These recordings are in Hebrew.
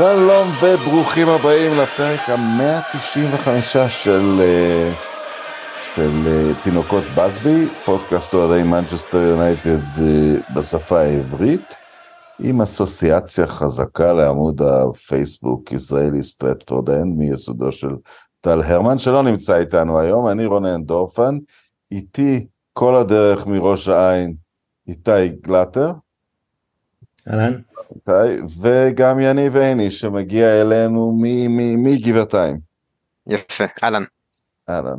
שלום וברוכים הבאים לפרק ה-195 של, אה, של אה, תינוקות באזבי, פודקאסט אוהדי מנצ'סטר יונייטד אה, בשפה העברית, עם אסוציאציה חזקה לעמוד הפייסבוק ישראלי סטרטפורד אנד מייסודו של טל הרמן, שלא נמצא איתנו היום, אני רונן דורפן, איתי כל הדרך מראש העין איתי גלטר. אהלן. איתי, וגם יניב עיני שמגיע אלינו מגבעתיים. יפה, אהלן. אהלן.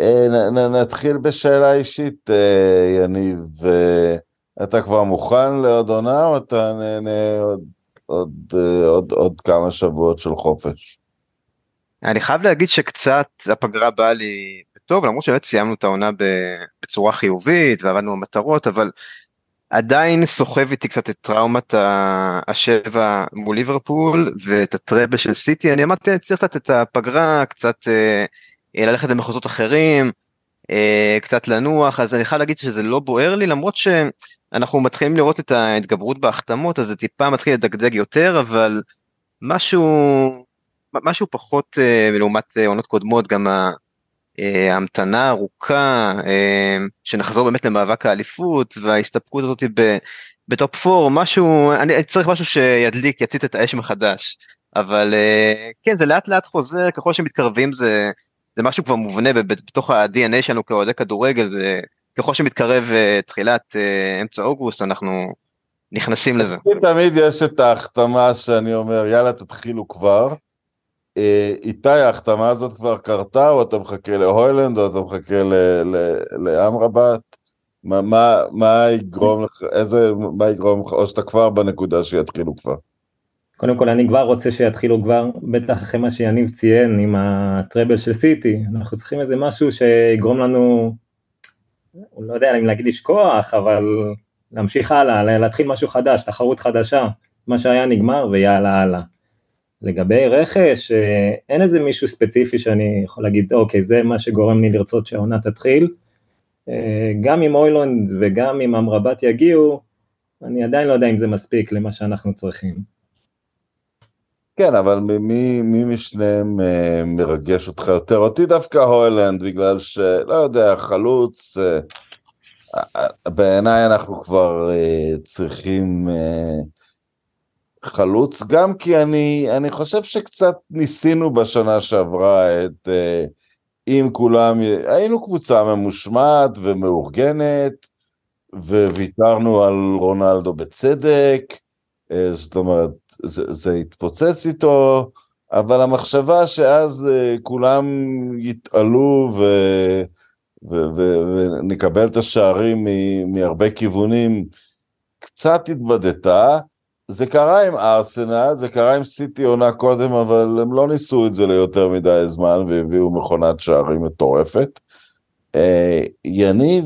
אה, נתחיל בשאלה אישית, אה, יניב. אה, אתה כבר מוכן לעוד עונה או אתה נהנה עוד, עוד, עוד, עוד כמה שבועות של חופש? אני חייב להגיד שקצת הפגרה באה לי טוב, למרות שבאמת סיימנו את העונה בצורה חיובית ועבדנו במטרות, אבל עדיין סוחב איתי קצת את טראומת השבע מול ליברפול ואת הטראבל של סיטי, אני אמרתי, צריך קצת את הפגרה, קצת אה, ללכת למחוזות אחרים, אה, קצת לנוח, אז אני חייב להגיד שזה לא בוער לי, למרות שאנחנו מתחילים לראות את ההתגברות בהחתמות, אז זה טיפה מתחיל לדגדג יותר, אבל משהו, משהו פחות אה, לעומת עונות קודמות, גם אה, המתנה ארוכה, אה, שנחזור באמת למאבק האליפות וההסתפקות הזאת בטופ 4, משהו, אני צריך משהו שידליק, יצית את האש מחדש. אבל אה, כן, זה לאט לאט חוזר, ככל שמתקרבים זה, זה משהו כבר מובנה בתוך ה-DNA שלנו כאוהדי כדורגל, זה, ככל שמתקרב תחילת אמצע אוגוסט, אנחנו נכנסים לזה. תמיד יש את ההחתמה שאני אומר, יאללה תתחילו כבר. אה, איתי, ההחתמה הזאת כבר קרתה, או אתה מחכה להוילנד, או אתה מחכה לאמרבת? מה, מה, מה יגרום לך, איזה, מה יגרום לך, או שאתה כבר בנקודה שיתחילו כבר? קודם כל אני כבר רוצה שיתחילו כבר, בטח אחרי מה שיניב ציין עם הטראבל של סיטי, אנחנו צריכים איזה משהו שיגרום לנו, לא יודע אם להגיד לשכוח, אבל להמשיך הלאה, להתחיל משהו חדש, תחרות חדשה, מה שהיה נגמר ויאללה הלאה. לגבי רכש, אה, אין איזה מישהו ספציפי שאני יכול להגיד, אוקיי, זה מה שגורם לי לרצות שהעונה תתחיל. אה, גם אם אוילונד וגם אם אמרבת יגיעו, אני עדיין לא יודע אם זה מספיק למה שאנחנו צריכים. כן, אבל מי, מי משניהם אה, מרגש אותך יותר? אותי דווקא הוילנד, בגלל שלא יודע, חלוץ, בעיניי אנחנו כבר צריכים חלוץ, גם כי אני, אני חושב שקצת ניסינו בשנה שעברה את, אה, אם כולם, היינו קבוצה ממושמעת ומאורגנת, וויתרנו על רונלדו בצדק, אה, זאת אומרת, זה, זה התפוצץ איתו, אבל המחשבה שאז אה, כולם יתעלו ו... ונקבל את השערים מהרבה כיוונים, קצת התבדתה, זה קרה עם ארסנל, זה קרה עם סיטי עונה קודם, אבל הם לא ניסו את זה ליותר מדי זמן והביאו מכונת שערים מטורפת. אה, יניב,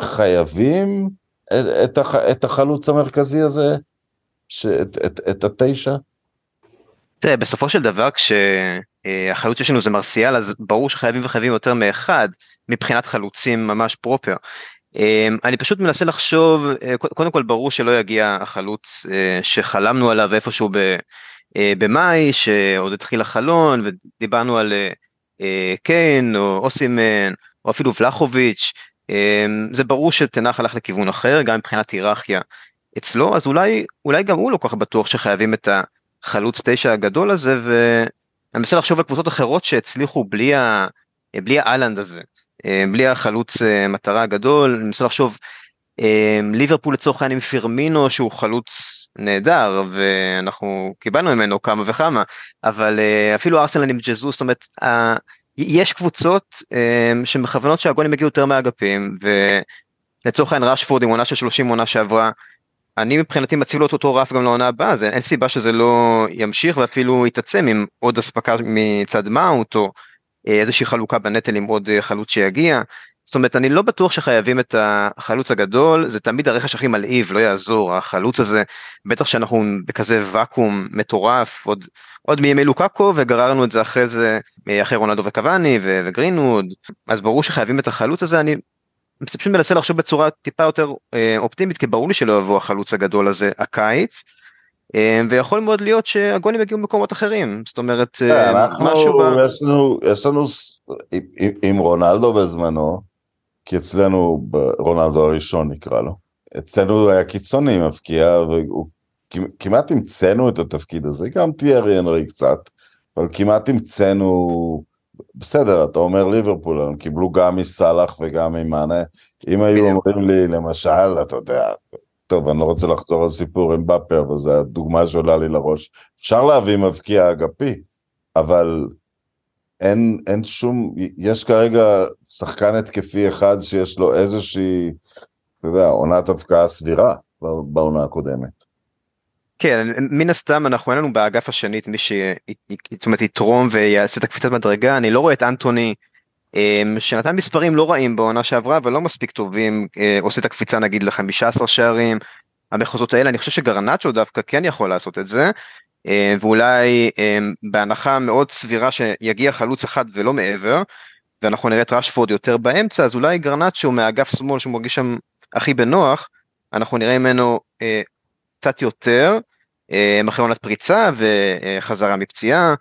חייבים את, את, הח, את החלוץ המרכזי הזה, ש, את, את, את התשע? תראה, בסופו של דבר כשהחלוץ שלנו זה מרסיאל, אז ברור שחייבים וחייבים יותר מאחד מבחינת חלוצים ממש פרופר. אמ, אני פשוט מנסה לחשוב, אה, קודם כל ברור שלא יגיע החלוץ אה, שחלמנו עליו איפשהו אה, במאי, שעוד התחיל החלון, ודיברנו על קיין או אוסימן, או אפילו ולחוביץ', אמ, זה ברור שתנח הלך לכיוון אחר, גם מבחינת היררכיה אצלו, אז אולי, אולי גם הוא לא כל כך בטוח שחייבים את החלוץ תשע הגדול הזה, ואני מנסה לחשוב על קבוצות אחרות שהצליחו בלי, ה, בלי האלנד הזה. אה, בלי החלוץ אה, מטרה הגדול, אני מנסה לחשוב, אה, ליברפול לצורך העניין עם פירמינו שהוא חלוץ נהדר ואנחנו קיבלנו ממנו כמה וכמה, אבל אפילו ארסנל עם ג'זוס, זאת אומרת, יש קבוצות שמכוונות שהגונים יגיעו יותר מהאגפים, ולצורך העניין רשפורד עם עונה של 30 עונה שעברה, אני מבחינתי מציב לו את אותו רף גם לעונה הבאה, אין סיבה שזה לא ימשיך ואפילו יתעצם עם עוד אספקה מצד מאונט או איזושהי חלוקה בנטל עם עוד אה, חלוץ שיגיע. זאת אומרת אני לא בטוח שחייבים את החלוץ הגדול זה תמיד הרכש הכי מלהיב לא יעזור החלוץ הזה בטח שאנחנו בכזה ואקום מטורף עוד עוד מימי לוקאקו וגררנו את זה אחרי זה אה, אחרי רונלדו וקוואני וגרינווד אז ברור שחייבים את החלוץ הזה אני פשוט מנסה לחשוב בצורה טיפה יותר אופטימית כי ברור לי שלא יבוא החלוץ הגדול הזה הקיץ. ויכול מאוד להיות שהגולים יגיעו ממקומות אחרים, זאת אומרת, כן, אנחנו, משהו ב... יש לנו, יש לנו, עם רונלדו בזמנו, כי אצלנו, רונלדו הראשון נקרא לו, אצלנו היה קיצוני מבקיע, והוא כמעט המצאנו את התפקיד הזה, גם טיירי אנרי קצת, אבל כמעט המצאנו, בסדר, אתה אומר ליברפול, הם קיבלו גם מסאלח וגם ממאנה, אם היו אומרים לי, למשל, אתה יודע, טוב, אני לא רוצה לחזור על סיפור עם באפה, אבל זו הדוגמה שעולה לי לראש, אפשר להביא מבקיע אגפי, אבל אין, אין שום, יש כרגע שחקן התקפי אחד שיש לו איזושהי, אתה יודע, עונת הבקעה סבירה בעונה הקודמת. כן, מן הסתם אנחנו אין לנו באגף השני את מי שיתרום ויעשה את הקפיצת מדרגה, אני לא רואה את אנטוני שנתן מספרים לא רעים בעונה שעברה אבל לא מספיק טובים, אה, עושה את הקפיצה נגיד ל-15 שערים, המחוזות האלה, אני חושב שגרנצ'ו דווקא כן יכול לעשות את זה, אה, ואולי אמ, בהנחה מאוד סבירה שיגיע חלוץ אחד ולא מעבר, ואנחנו נראה את רשפורד יותר באמצע, אז אולי גרנצ'ו מהאגף שמאל שמרגיש שם הכי בנוח, אנחנו נראה ממנו אה, קצת יותר, אחרי עונת פריצה וחזרה מפציעה,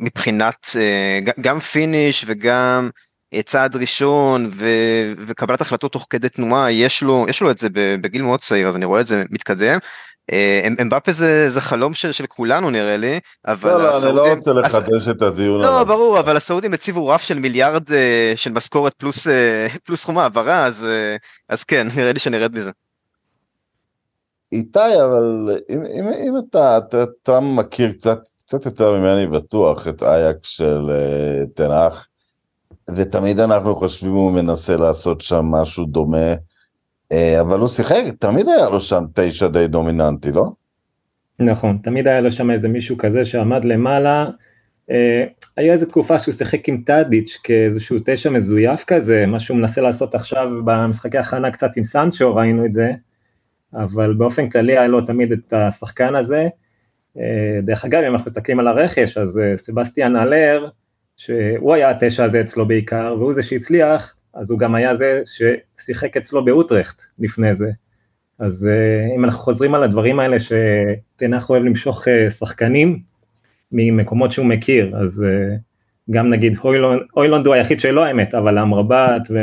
מבחינת אה, גם פיניש וגם צעד ראשון ו, וקבלת החלטות תוך כדי תנועה, יש לו, יש לו את זה בגיל מאוד צעיר, אז אני רואה את זה מתקדם. אמבפה זה, זה חלום של, של כולנו נראה לי, אבל לא, לא, הסעודים... אני לא רוצה לחדש את הדיון. לא, עליו. ברור, אבל הסעודים הציבו רף של מיליארד של משכורת פלוס, פלוס סכום העברה, אז, אז כן, נראה לי שנרד מזה. איתי, אבל אם, אם, אם אתה, אתה, אתה מכיר קצת, קצת יותר ממני בטוח את אייקס של uh, תנח, ותמיד אנחנו חושבים הוא מנסה לעשות שם משהו דומה, uh, אבל הוא שיחק, תמיד היה לו שם תשע די דומיננטי, לא? נכון, תמיד היה לו שם איזה מישהו כזה שעמד למעלה, uh, היה איזה תקופה שהוא שיחק עם טאדיץ' כאיזשהו תשע מזויף כזה, מה שהוא מנסה לעשות עכשיו במשחקי הכנה קצת עם סנצ'ו, ראינו את זה. אבל באופן כללי היה לו תמיד את השחקן הזה. אה, דרך אגב, אם אנחנו מסתכלים על הרכש, אז אה, סבסטיאן אלר, שהוא היה התשע הזה אצלו בעיקר, והוא זה שהצליח, אז הוא גם היה זה ששיחק אצלו באוטרכט לפני זה. אז אה, אם אנחנו חוזרים על הדברים האלה שתנח אוהב למשוך שחקנים ממקומות שהוא מכיר, אז גם נגיד הוילונד הוא היחיד שלא האמת, אבל אמרבת ו...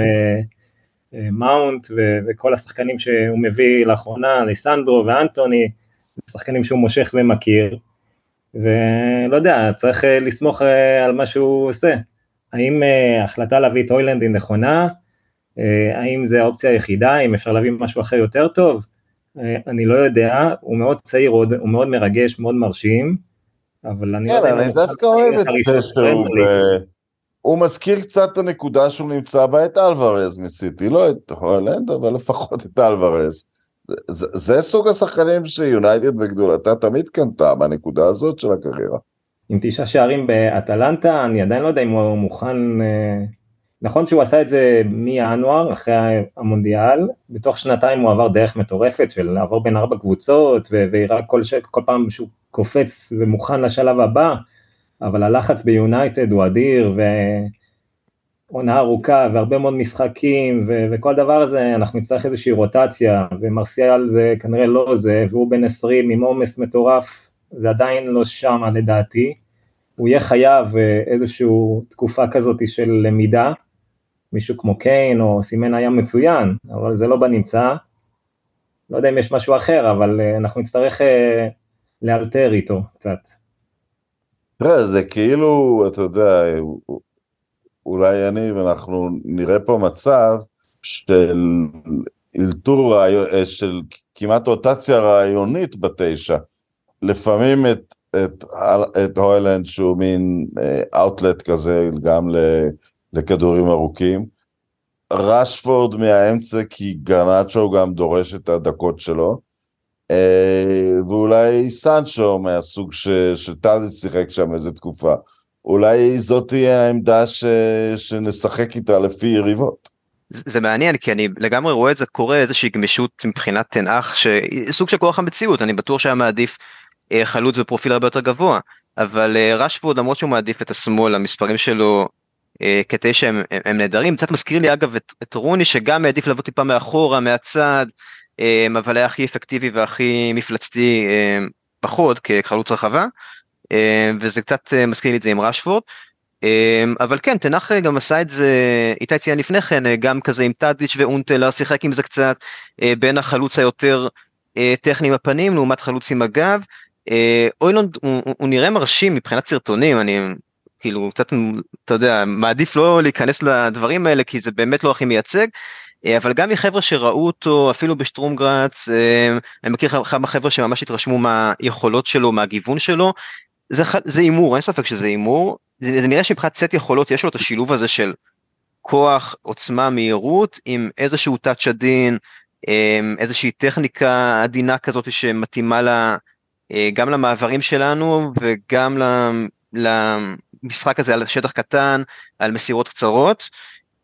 מאונט ו- וכל השחקנים שהוא מביא לאחרונה, ליסנדרו ואנטוני, שחקנים שהוא מושך ומכיר, ולא יודע, צריך אה, לסמוך אה, על מה שהוא עושה. האם אה, ההחלטה להביא את הוילנד היא נכונה? האם זה האופציה היחידה? אם אפשר להביא משהו אחר יותר טוב? אני לא יודע, הוא מאוד צעיר הוא מאוד מרגש, מאוד מרשים, אבל אני לא יודע... כן, אני דווקא אוהב את זה שהוא... הוא מזכיר קצת את הנקודה שהוא נמצא בה את אלוורז מסיטי, לא את הולנד, אבל לפחות את אלוורז. זה, זה סוג השחקנים שיונייטד בגדולתה תמיד קנתה בנקודה הזאת של הקריירה. עם תשעה שערים באטלנטה, אני עדיין לא יודע אם הוא מוכן, אה, נכון שהוא עשה את זה מינואר, אחרי המונדיאל, בתוך שנתיים הוא עבר דרך מטורפת של לעבור בין ארבע קבוצות, והראה כל. כל פעם שהוא קופץ ומוכן לשלב הבא, אבל הלחץ ביונייטד הוא אדיר, ועונה ארוכה, והרבה מאוד משחקים, ו- וכל דבר הזה, אנחנו נצטרך איזושהי רוטציה, ומרסיאל זה כנראה לא זה, והוא בן 20 עם עומס מטורף, זה עדיין לא שם לדעתי. הוא יהיה חייב אה, איזושהי תקופה כזאת של למידה, מישהו כמו קיין או סימן היה מצוין, אבל זה לא בנמצא. לא יודע אם יש משהו אחר, אבל אה, אנחנו נצטרך אה, לאלתר איתו קצת. תראה, זה כאילו, אתה יודע, אולי אני ואנחנו נראה פה מצב של אלתור, של כמעט רוטציה רעיונית בתשע. לפעמים את, את, את הוילנד שהוא מין אאוטלט כזה גם לכדורים ארוכים. רשפורד מהאמצע כי גרנצ'ו גם דורש את הדקות שלו. אה, ואולי סנצ'ו מהסוג שטאדיץ' שיחק שם איזה תקופה. אולי זאת תהיה העמדה ש... שנשחק איתה לפי יריבות. זה מעניין כי אני לגמרי רואה את זה קורה איזושהי גמישות מבחינת תנאך שסוג של כוח המציאות אני בטוח שהיה מעדיף אה, חלוץ בפרופיל הרבה יותר גבוה אבל אה, רשפורד למרות שהוא מעדיף את השמאל המספרים שלו כתשע הם, הם נהדרים קצת מזכיר לי אגב את, את רוני שגם העדיף לבוא טיפה מאחורה מהצד אבל היה הכי אפקטיבי והכי מפלצתי פחות כחלוץ רחבה, וזה קצת מזכיר לי את זה עם רשפורד. אבל כן, תנח גם עשה את זה, איתי ציין לפני כן, גם כזה עם טאדיץ' ואונטלר, שיחק עם זה קצת בין החלוץ היותר טכני עם הפנים לעומת חלוץ עם הגב. אוילונד הוא, הוא נראה מרשים מבחינת סרטונים, אני כאילו קצת, אתה יודע, מעדיף לא להיכנס לדברים האלה כי זה באמת לא הכי מייצג, אה, אבל גם מחבר'ה שראו אותו אפילו בשטרומגרץ, אה, אני מכיר כמה חבר'ה שממש התרשמו מהיכולות שלו, מהגיוון שלו, זה הימור, אין ספק שזה הימור, זה, זה נראה שמבחינת סט יכולות יש לו את השילוב הזה של כוח, עוצמה, מהירות, עם איזשהו טאצ' עדין, אה, איזושהי טכניקה עדינה כזאת שמתאימה לה, גם למעברים שלנו וגם למשחק הזה על שטח קטן, על מסירות קצרות.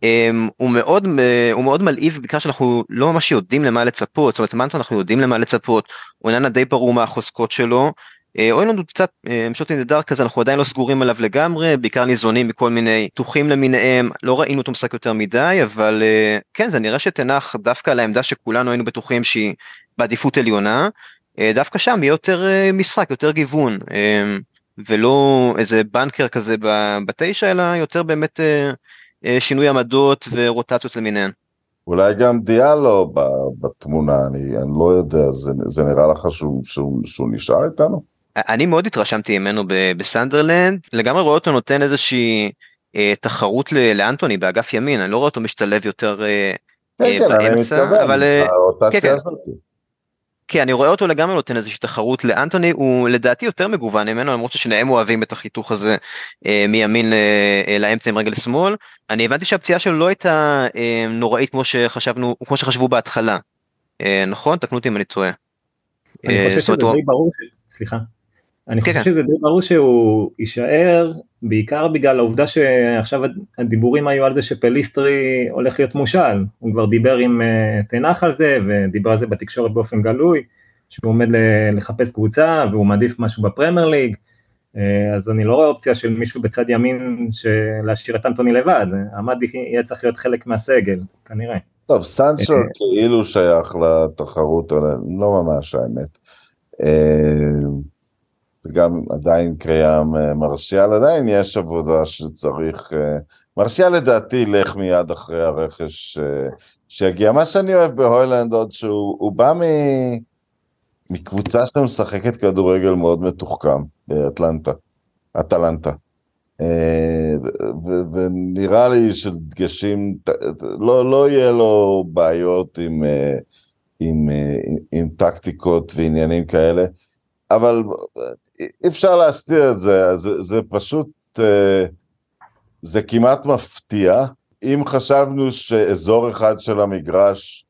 Um, הוא מאוד הוא מאוד מלהיב בעיקר שאנחנו לא ממש יודעים למה לצפות זאת אומרת מנטו אנחנו יודעים למה לצפות הוא איננה די ברור מה החוזקות שלו. אה, אוי לנו קצת שוט נהדר כזה אנחנו עדיין לא סגורים עליו לגמרי בעיקר ניזונים מכל מיני תוחים למיניהם לא ראינו אותו משחק יותר מדי אבל כן זה נראה שתנח דווקא על העמדה שכולנו היינו בטוחים שהיא בעדיפות עליונה דווקא שם יהיה יותר משחק יותר גיוון. ולא איזה בנקר כזה בתשע, אלא יותר באמת אה, אה, שינוי עמדות ורוטציות למיניהן. אולי גם דיאלו בתמונה, אני, אני לא יודע, זה, זה נראה לך שהוא, שהוא, שהוא נשאר איתנו? אני מאוד התרשמתי ממנו בסנדרלנד, לגמרי רואה אותו נותן איזושהי אה, תחרות לאנטוני באגף ימין, אני לא רואה אותו משתלב יותר אה, כן, אה, כן, באמצע, אני מתכוון, אבל... כן, כן. אני רואה אותו לגמרי נותן איזושהי תחרות לאנטוני, הוא לדעתי יותר מגוון ממנו, למרות ששניהם אוהבים את החיתוך הזה אה, מימין אה, אה, לאמצע עם רגל שמאל. אני הבנתי שהפציעה שלו לא הייתה אה, נוראית כמו שחשבנו, כמו שחשבו בהתחלה. אה, נכון? תקנו אותי אם אני טועה. אני אה, חושב שזה די ברור, סליחה. אני כן, חושב כן. שזה די ברור שהוא יישאר, בעיקר בגלל העובדה שעכשיו הדיבורים היו על זה שפליסטרי הולך להיות מושל, הוא כבר דיבר עם uh, תנח על זה, ודיבר על זה בתקשורת באופן גלוי, שהוא עומד לחפש קבוצה והוא מעדיף משהו בפרמייר ליג, uh, אז אני לא רואה אופציה של מישהו בצד ימין להשאיר את אנטוני לבד, עמד יהיה צריך להיות חלק מהסגל, כנראה. טוב, סנצ'ו אה, כאילו שייך לתחרות, לא ממש האמת. וגם עדיין קיים אה, מרשיאל, עדיין יש עבודה שצריך, אה, מרשיאל לדעתי ילך מיד אחרי הרכש אה, שיגיע. מה שאני אוהב בהוילנד עוד שהוא בא מ... מקבוצה שמשחקת כדורגל מאוד מתוחכם באטלנטה, אטלנטה. ונראה לי שדגשים, לא, לא יהיה לו בעיות עם, עם, עם, עם טקטיקות ועניינים כאלה. אבל אפשר להסתיר את זה, זה, זה פשוט, אה, זה כמעט מפתיע. אם חשבנו שאזור אחד של המגרש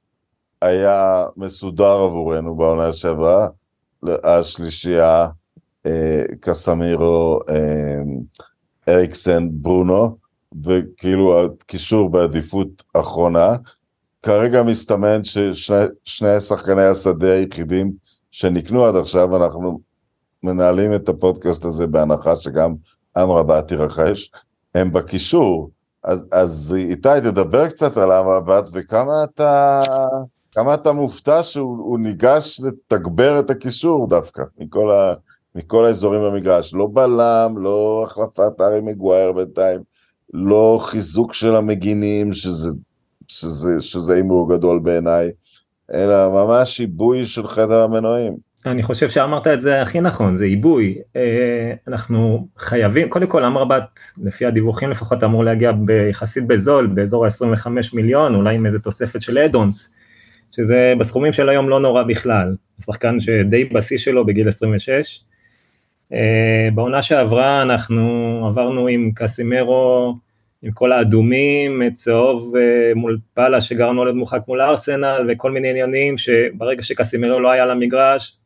היה מסודר עבורנו בעונה שעברה, השלישייה, אה, קסמירו, אה, אריקסן, ברונו, וכאילו הקישור בעדיפות אחרונה. כרגע מסתמן ששני שחקני השדה היחידים שנקנו עד עכשיו, אנחנו מנהלים את הפודקאסט הזה בהנחה שגם אמרבת תירכש, הם בקישור. אז, אז איתי, תדבר קצת על אמרבת וכמה אתה, כמה אתה מופתע שהוא ניגש לתגבר את הקישור דווקא, מכל, ה, מכל האזורים במגרש. לא בלם, לא החלפת ארי מגווייר בינתיים, לא חיזוק של המגינים, שזה הימור גדול בעיניי, אלא ממש עיבוי של חדר המנועים. אני חושב שאמרת את זה הכי נכון, זה עיבוי. אה, אנחנו חייבים, קודם כל אמרבת, לפי הדיווחים לפחות, אמור להגיע יחסית בזול, באזור ה-25 מיליון, אולי עם איזה תוספת של אדונס, שזה בסכומים של היום לא נורא בכלל. שחקן שדי בשיא שלו בגיל 26. אה, בעונה שעברה אנחנו עברנו עם קסימרו, עם כל האדומים, צהוב אה, מול פאלה שגרנו על מורחק מול ארסנל וכל מיני עניינים שברגע שקסימרו לא היה למגרש,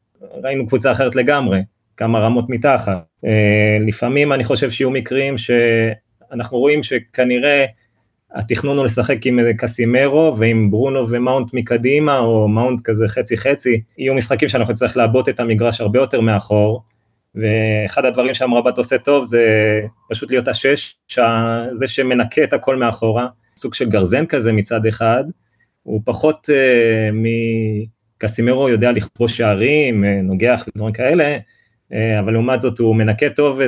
ראינו קבוצה אחרת לגמרי, כמה רמות מתחת. אה, לפעמים אני חושב שיהיו מקרים שאנחנו רואים שכנראה התכנון הוא לשחק עם איזה קסימרו ועם ברונו ומאונט מקדימה, או מאונט כזה חצי חצי, יהיו משחקים שאנחנו נצטרך לעבות את המגרש הרבה יותר מאחור, ואחד הדברים שהמרבט עושה טוב זה פשוט להיות השש, זה שמנקה את הכל מאחורה, סוג של גרזן כזה מצד אחד, הוא פחות אה, קסימרו יודע לכבוש שערים, נוגח ודברים כאלה, אבל לעומת זאת הוא מנקה טוב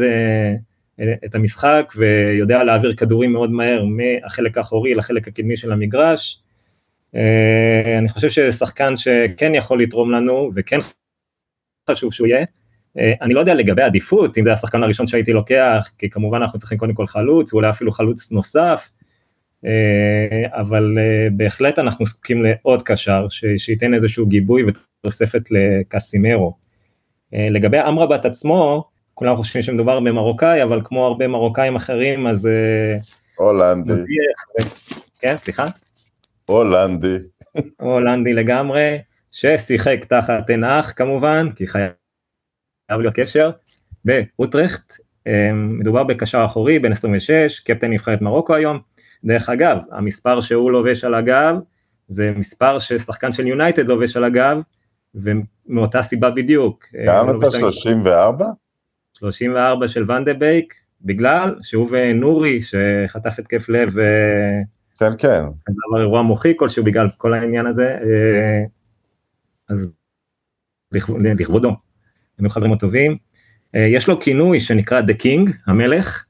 את המשחק ויודע להעביר כדורים מאוד מהר מהחלק האחורי לחלק הקדמי של המגרש. אני חושב ששחקן שכן יכול לתרום לנו וכן חשוב שהוא יהיה. אני לא יודע לגבי עדיפות, אם זה השחקן הראשון שהייתי לוקח, כי כמובן אנחנו צריכים קודם כל חלוץ, ואולי אפילו חלוץ נוסף, אבל בהחלט אנחנו זקוקים לעוד קשר, שייתן איזשהו גיבוי ותוספת לקסימרו. לגבי אמרבת עצמו, כולם חושבים שמדובר במרוקאי, אבל כמו הרבה מרוקאים אחרים, אז... הולנדי. כן, סליחה? הולנדי. הולנדי לגמרי, ששיחק תחת אח כמובן, כי חייב להיות קשר, באוטרכט, מדובר בקשר אחורי, בן 26, קפטן נבחרת מרוקו היום. דרך אגב, המספר שהוא לובש על הגב, זה מספר ששחקן של יונייטד לובש על הגב, ומאותה סיבה בדיוק. גם אתה 34? 34 של ואן דה בייק, בגלל שהוא ונורי שחטף התקף לב, כן כן, אז עבר אירוע מוחי כלשהו בגלל כל העניין הזה, אז לכבודו, הם חברים הטובים. יש לו כינוי שנקרא The King, המלך,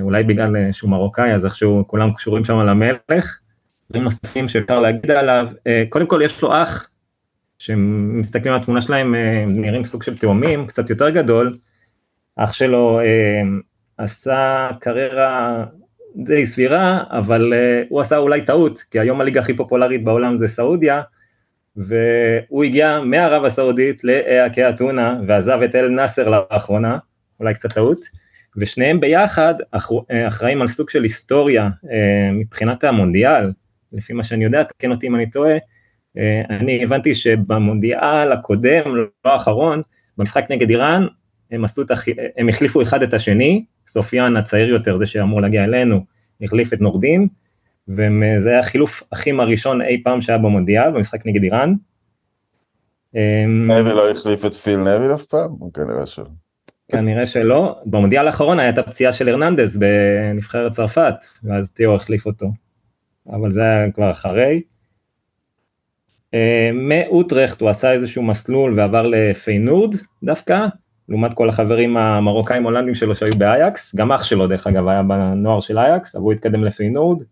אולי בגלל שהוא מרוקאי אז איכשהו כולם קשורים שם למלך. דברים נוספים שאפשר להגיד עליו, קודם כל יש לו אח, שמסתכלים על התמונה שלהם נראים סוג של תאומים, קצת יותר גדול, אח שלו אה, עשה קריירה די סבירה, אבל אה, הוא עשה אולי טעות, כי היום הליגה הכי פופולרית בעולם זה סעודיה, והוא הגיע מערב הסעודית לאקי אתונה, ועזב את אל נאסר לאחרונה, אולי קצת טעות, ושניהם ביחד אחראים על סוג של היסטוריה אה, מבחינת המונדיאל, לפי מה שאני יודע, תקן אותי אם אני טועה, אה, אני הבנתי שבמונדיאל הקודם, לא האחרון, במשחק נגד איראן, הם את, הם החליפו אחד את השני, סופיאן הצעיר יותר, זה שאמור להגיע אלינו, החליף את נורדין, וזה היה החילוף אחים הראשון אי פעם שהיה במונדיאל, במשחק נגד איראן. נביל לא החליף את פיל נביל אף פעם? כנראה שלא. כנראה שלא, במונדיאל האחרון הייתה פציעה של הרננדז בנבחרת צרפת, ואז תיאו החליף אותו, אבל זה היה כבר אחרי. אמ, מאוטרכט הוא עשה איזשהו מסלול ועבר לפיינורד דווקא, לעומת כל החברים המרוקאים הולנדים שלו שהיו באייקס, גם אח שלו דרך אגב היה בנוער של אייקס, אבל הוא התקדם לפיינורד,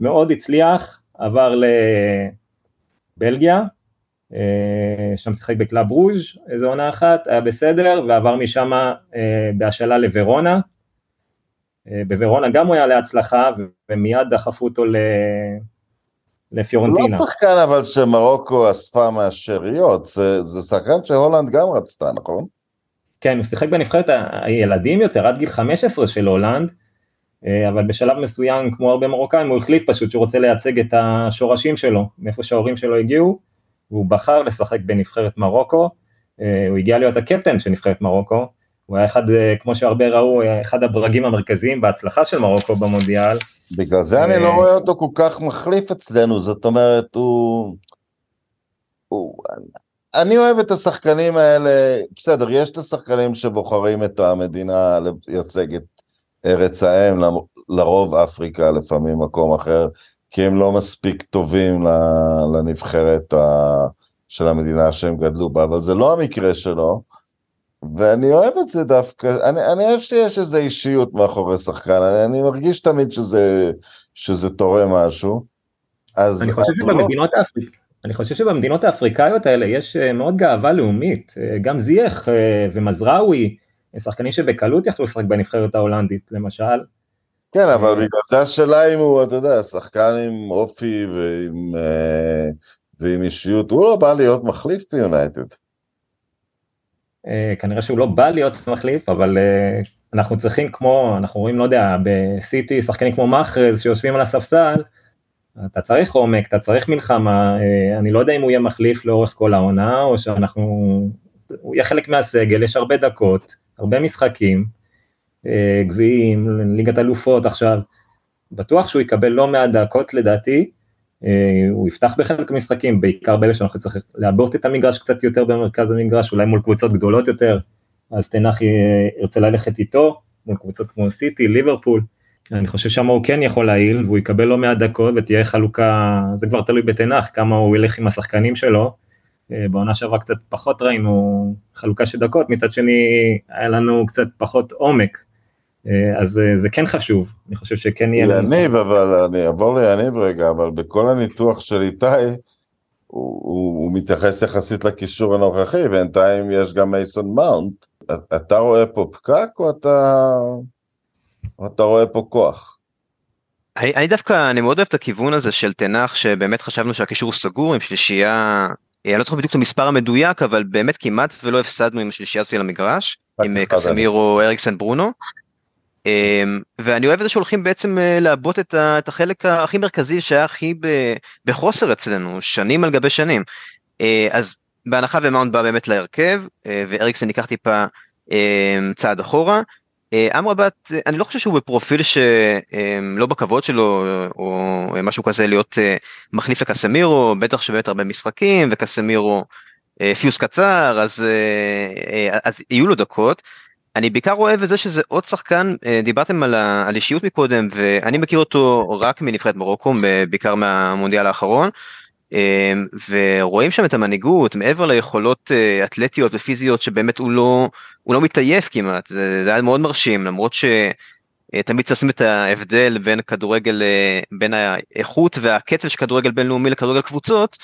מאוד הצליח, עבר לבלגיה, שם שיחק בקלאב ברוז' איזה עונה אחת, היה בסדר, ועבר משם אה, בהשאלה לוורונה, אה, בוורונה גם הוא היה להצלחה, ומיד דחפו אותו ל... לפיורנטינה. הוא לא שחקן אבל שמרוקו אספה מהשאריות, זה, זה שחקן שהולנד גם רצתה, נכון? כן, הוא שיחק בנבחרת הילדים יותר, עד גיל 15 של הולנד, אה, אבל בשלב מסוים, כמו הרבה מרוקאים, הוא החליט פשוט שהוא רוצה לייצג את השורשים שלו, מאיפה שההורים שלו הגיעו, והוא בחר לשחק בנבחרת מרוקו, אה, הוא הגיע להיות הקפטן של נבחרת מרוקו, הוא היה אחד, אה, כמו שהרבה ראו, אחד הברגים המרכזיים בהצלחה של מרוקו במונדיאל. בגלל זה אני לא רואה אותו כל כך מחליף אצלנו, זאת אומרת, הוא... הוא... אני אוהב את השחקנים האלה, בסדר, יש את השחקנים שבוחרים את המדינה לייצג את ארץ האם, לרוב אפריקה, לפעמים מקום אחר, כי הם לא מספיק טובים לנבחרת של המדינה שהם גדלו בה, אבל זה לא המקרה שלו, ואני אוהב את זה דווקא, אני, אני אוהב שיש איזו אישיות מאחורי שחקן, אני, אני מרגיש תמיד שזה, שזה תורם משהו. אז אני חושב שבמדינות לא... אפריקה, אני חושב שבמדינות האפריקאיות האלה יש אה, מאוד גאווה לאומית, אה, גם זייח אה, ומזרעוי, שחקנים שבקלות יכלו לשחק בנבחרת ההולנדית למשל. כן, אבל בגלל זה השאלה אם הוא, אתה יודע, שחקן עם אופי ועם, ועם אישיות, הוא לא בא להיות מחליף ביונייטד. כנראה שהוא לא בא להיות מחליף, אבל אנחנו צריכים כמו, אנחנו רואים, לא יודע, בסיטי, שחקנים כמו מאחרז שיושבים על הספסל, אתה צריך עומק, אתה צריך מלחמה, אה, אני לא יודע אם הוא יהיה מחליף לאורך כל העונה, או שאנחנו, הוא יהיה חלק מהסגל, יש הרבה דקות, הרבה משחקים, אה, גביעים, ליגת אלופות עכשיו, בטוח שהוא יקבל לא מעט דקות לדעתי, אה, הוא יפתח בחלק המשחקים, בעיקר באלה שאנחנו צריכים לעבות את המגרש קצת יותר במרכז המגרש, אולי מול קבוצות גדולות יותר, אז תנח ירצה ללכת איתו, מול קבוצות כמו סיטי, ליברפול, אני חושב שם הוא כן יכול להעיל, והוא יקבל לא מעט דקות ותהיה חלוקה, זה כבר תלוי בתנח, כמה הוא ילך עם השחקנים שלו, בעונה שעברה קצת פחות ראינו חלוקה של דקות, מצד שני היה לנו קצת פחות עומק. אז זה כן חשוב, אני חושב שכן יהיה... יניב, אבל אני אעבור ליניב רגע, אבל בכל הניתוח של איתי, הוא, הוא, הוא מתייחס יחסית לקישור הנוכחי, בינתיים יש גם מייסון מאונט. אתה רואה פה פקק או אתה, או אתה רואה פה כוח? אני, אני דווקא, אני מאוד אוהב את הכיוון הזה של תנח, שבאמת חשבנו שהקישור סגור עם שלישייה, אני לא זוכר בדיוק את המספר המדויק, אבל באמת כמעט ולא הפסדנו עם השלישייה הזאת למגרש, עם קסמירו, אריקסן, ברונו. אמ, ואני אוהב את זה שהולכים בעצם אה, לעבות את החלק הכי מרכזי שהיה הכי בחוסר אצלנו שנים על גבי שנים. אה, אז בהנחה ומאונד בא באמת להרכב אה, ואריקסן ייקח טיפה אמ, צעד אחורה. אמרבת אני לא חושב שהוא בפרופיל שלא אמ, בכבוד שלו או משהו כזה להיות מחליף לקסמירו בטח שבאמת הרבה משחקים וקסמירו פיוס קצר אז, אז יהיו לו דקות. אני בעיקר אוהב את זה שזה עוד שחקן, אה, דיברתם על, ה, על אישיות מקודם, ואני מכיר אותו רק מנבחרת מרוקו, בעיקר מהמונדיאל האחרון, אה, ורואים שם את המנהיגות, מעבר ליכולות אה, אתלטיות ופיזיות שבאמת הוא לא, הוא לא מתעייף כמעט, זה, זה היה מאוד מרשים, למרות שתמיד צריך לשים את ההבדל בין כדורגל, בין האיכות והקצב של כדורגל בינלאומי לכדורגל קבוצות,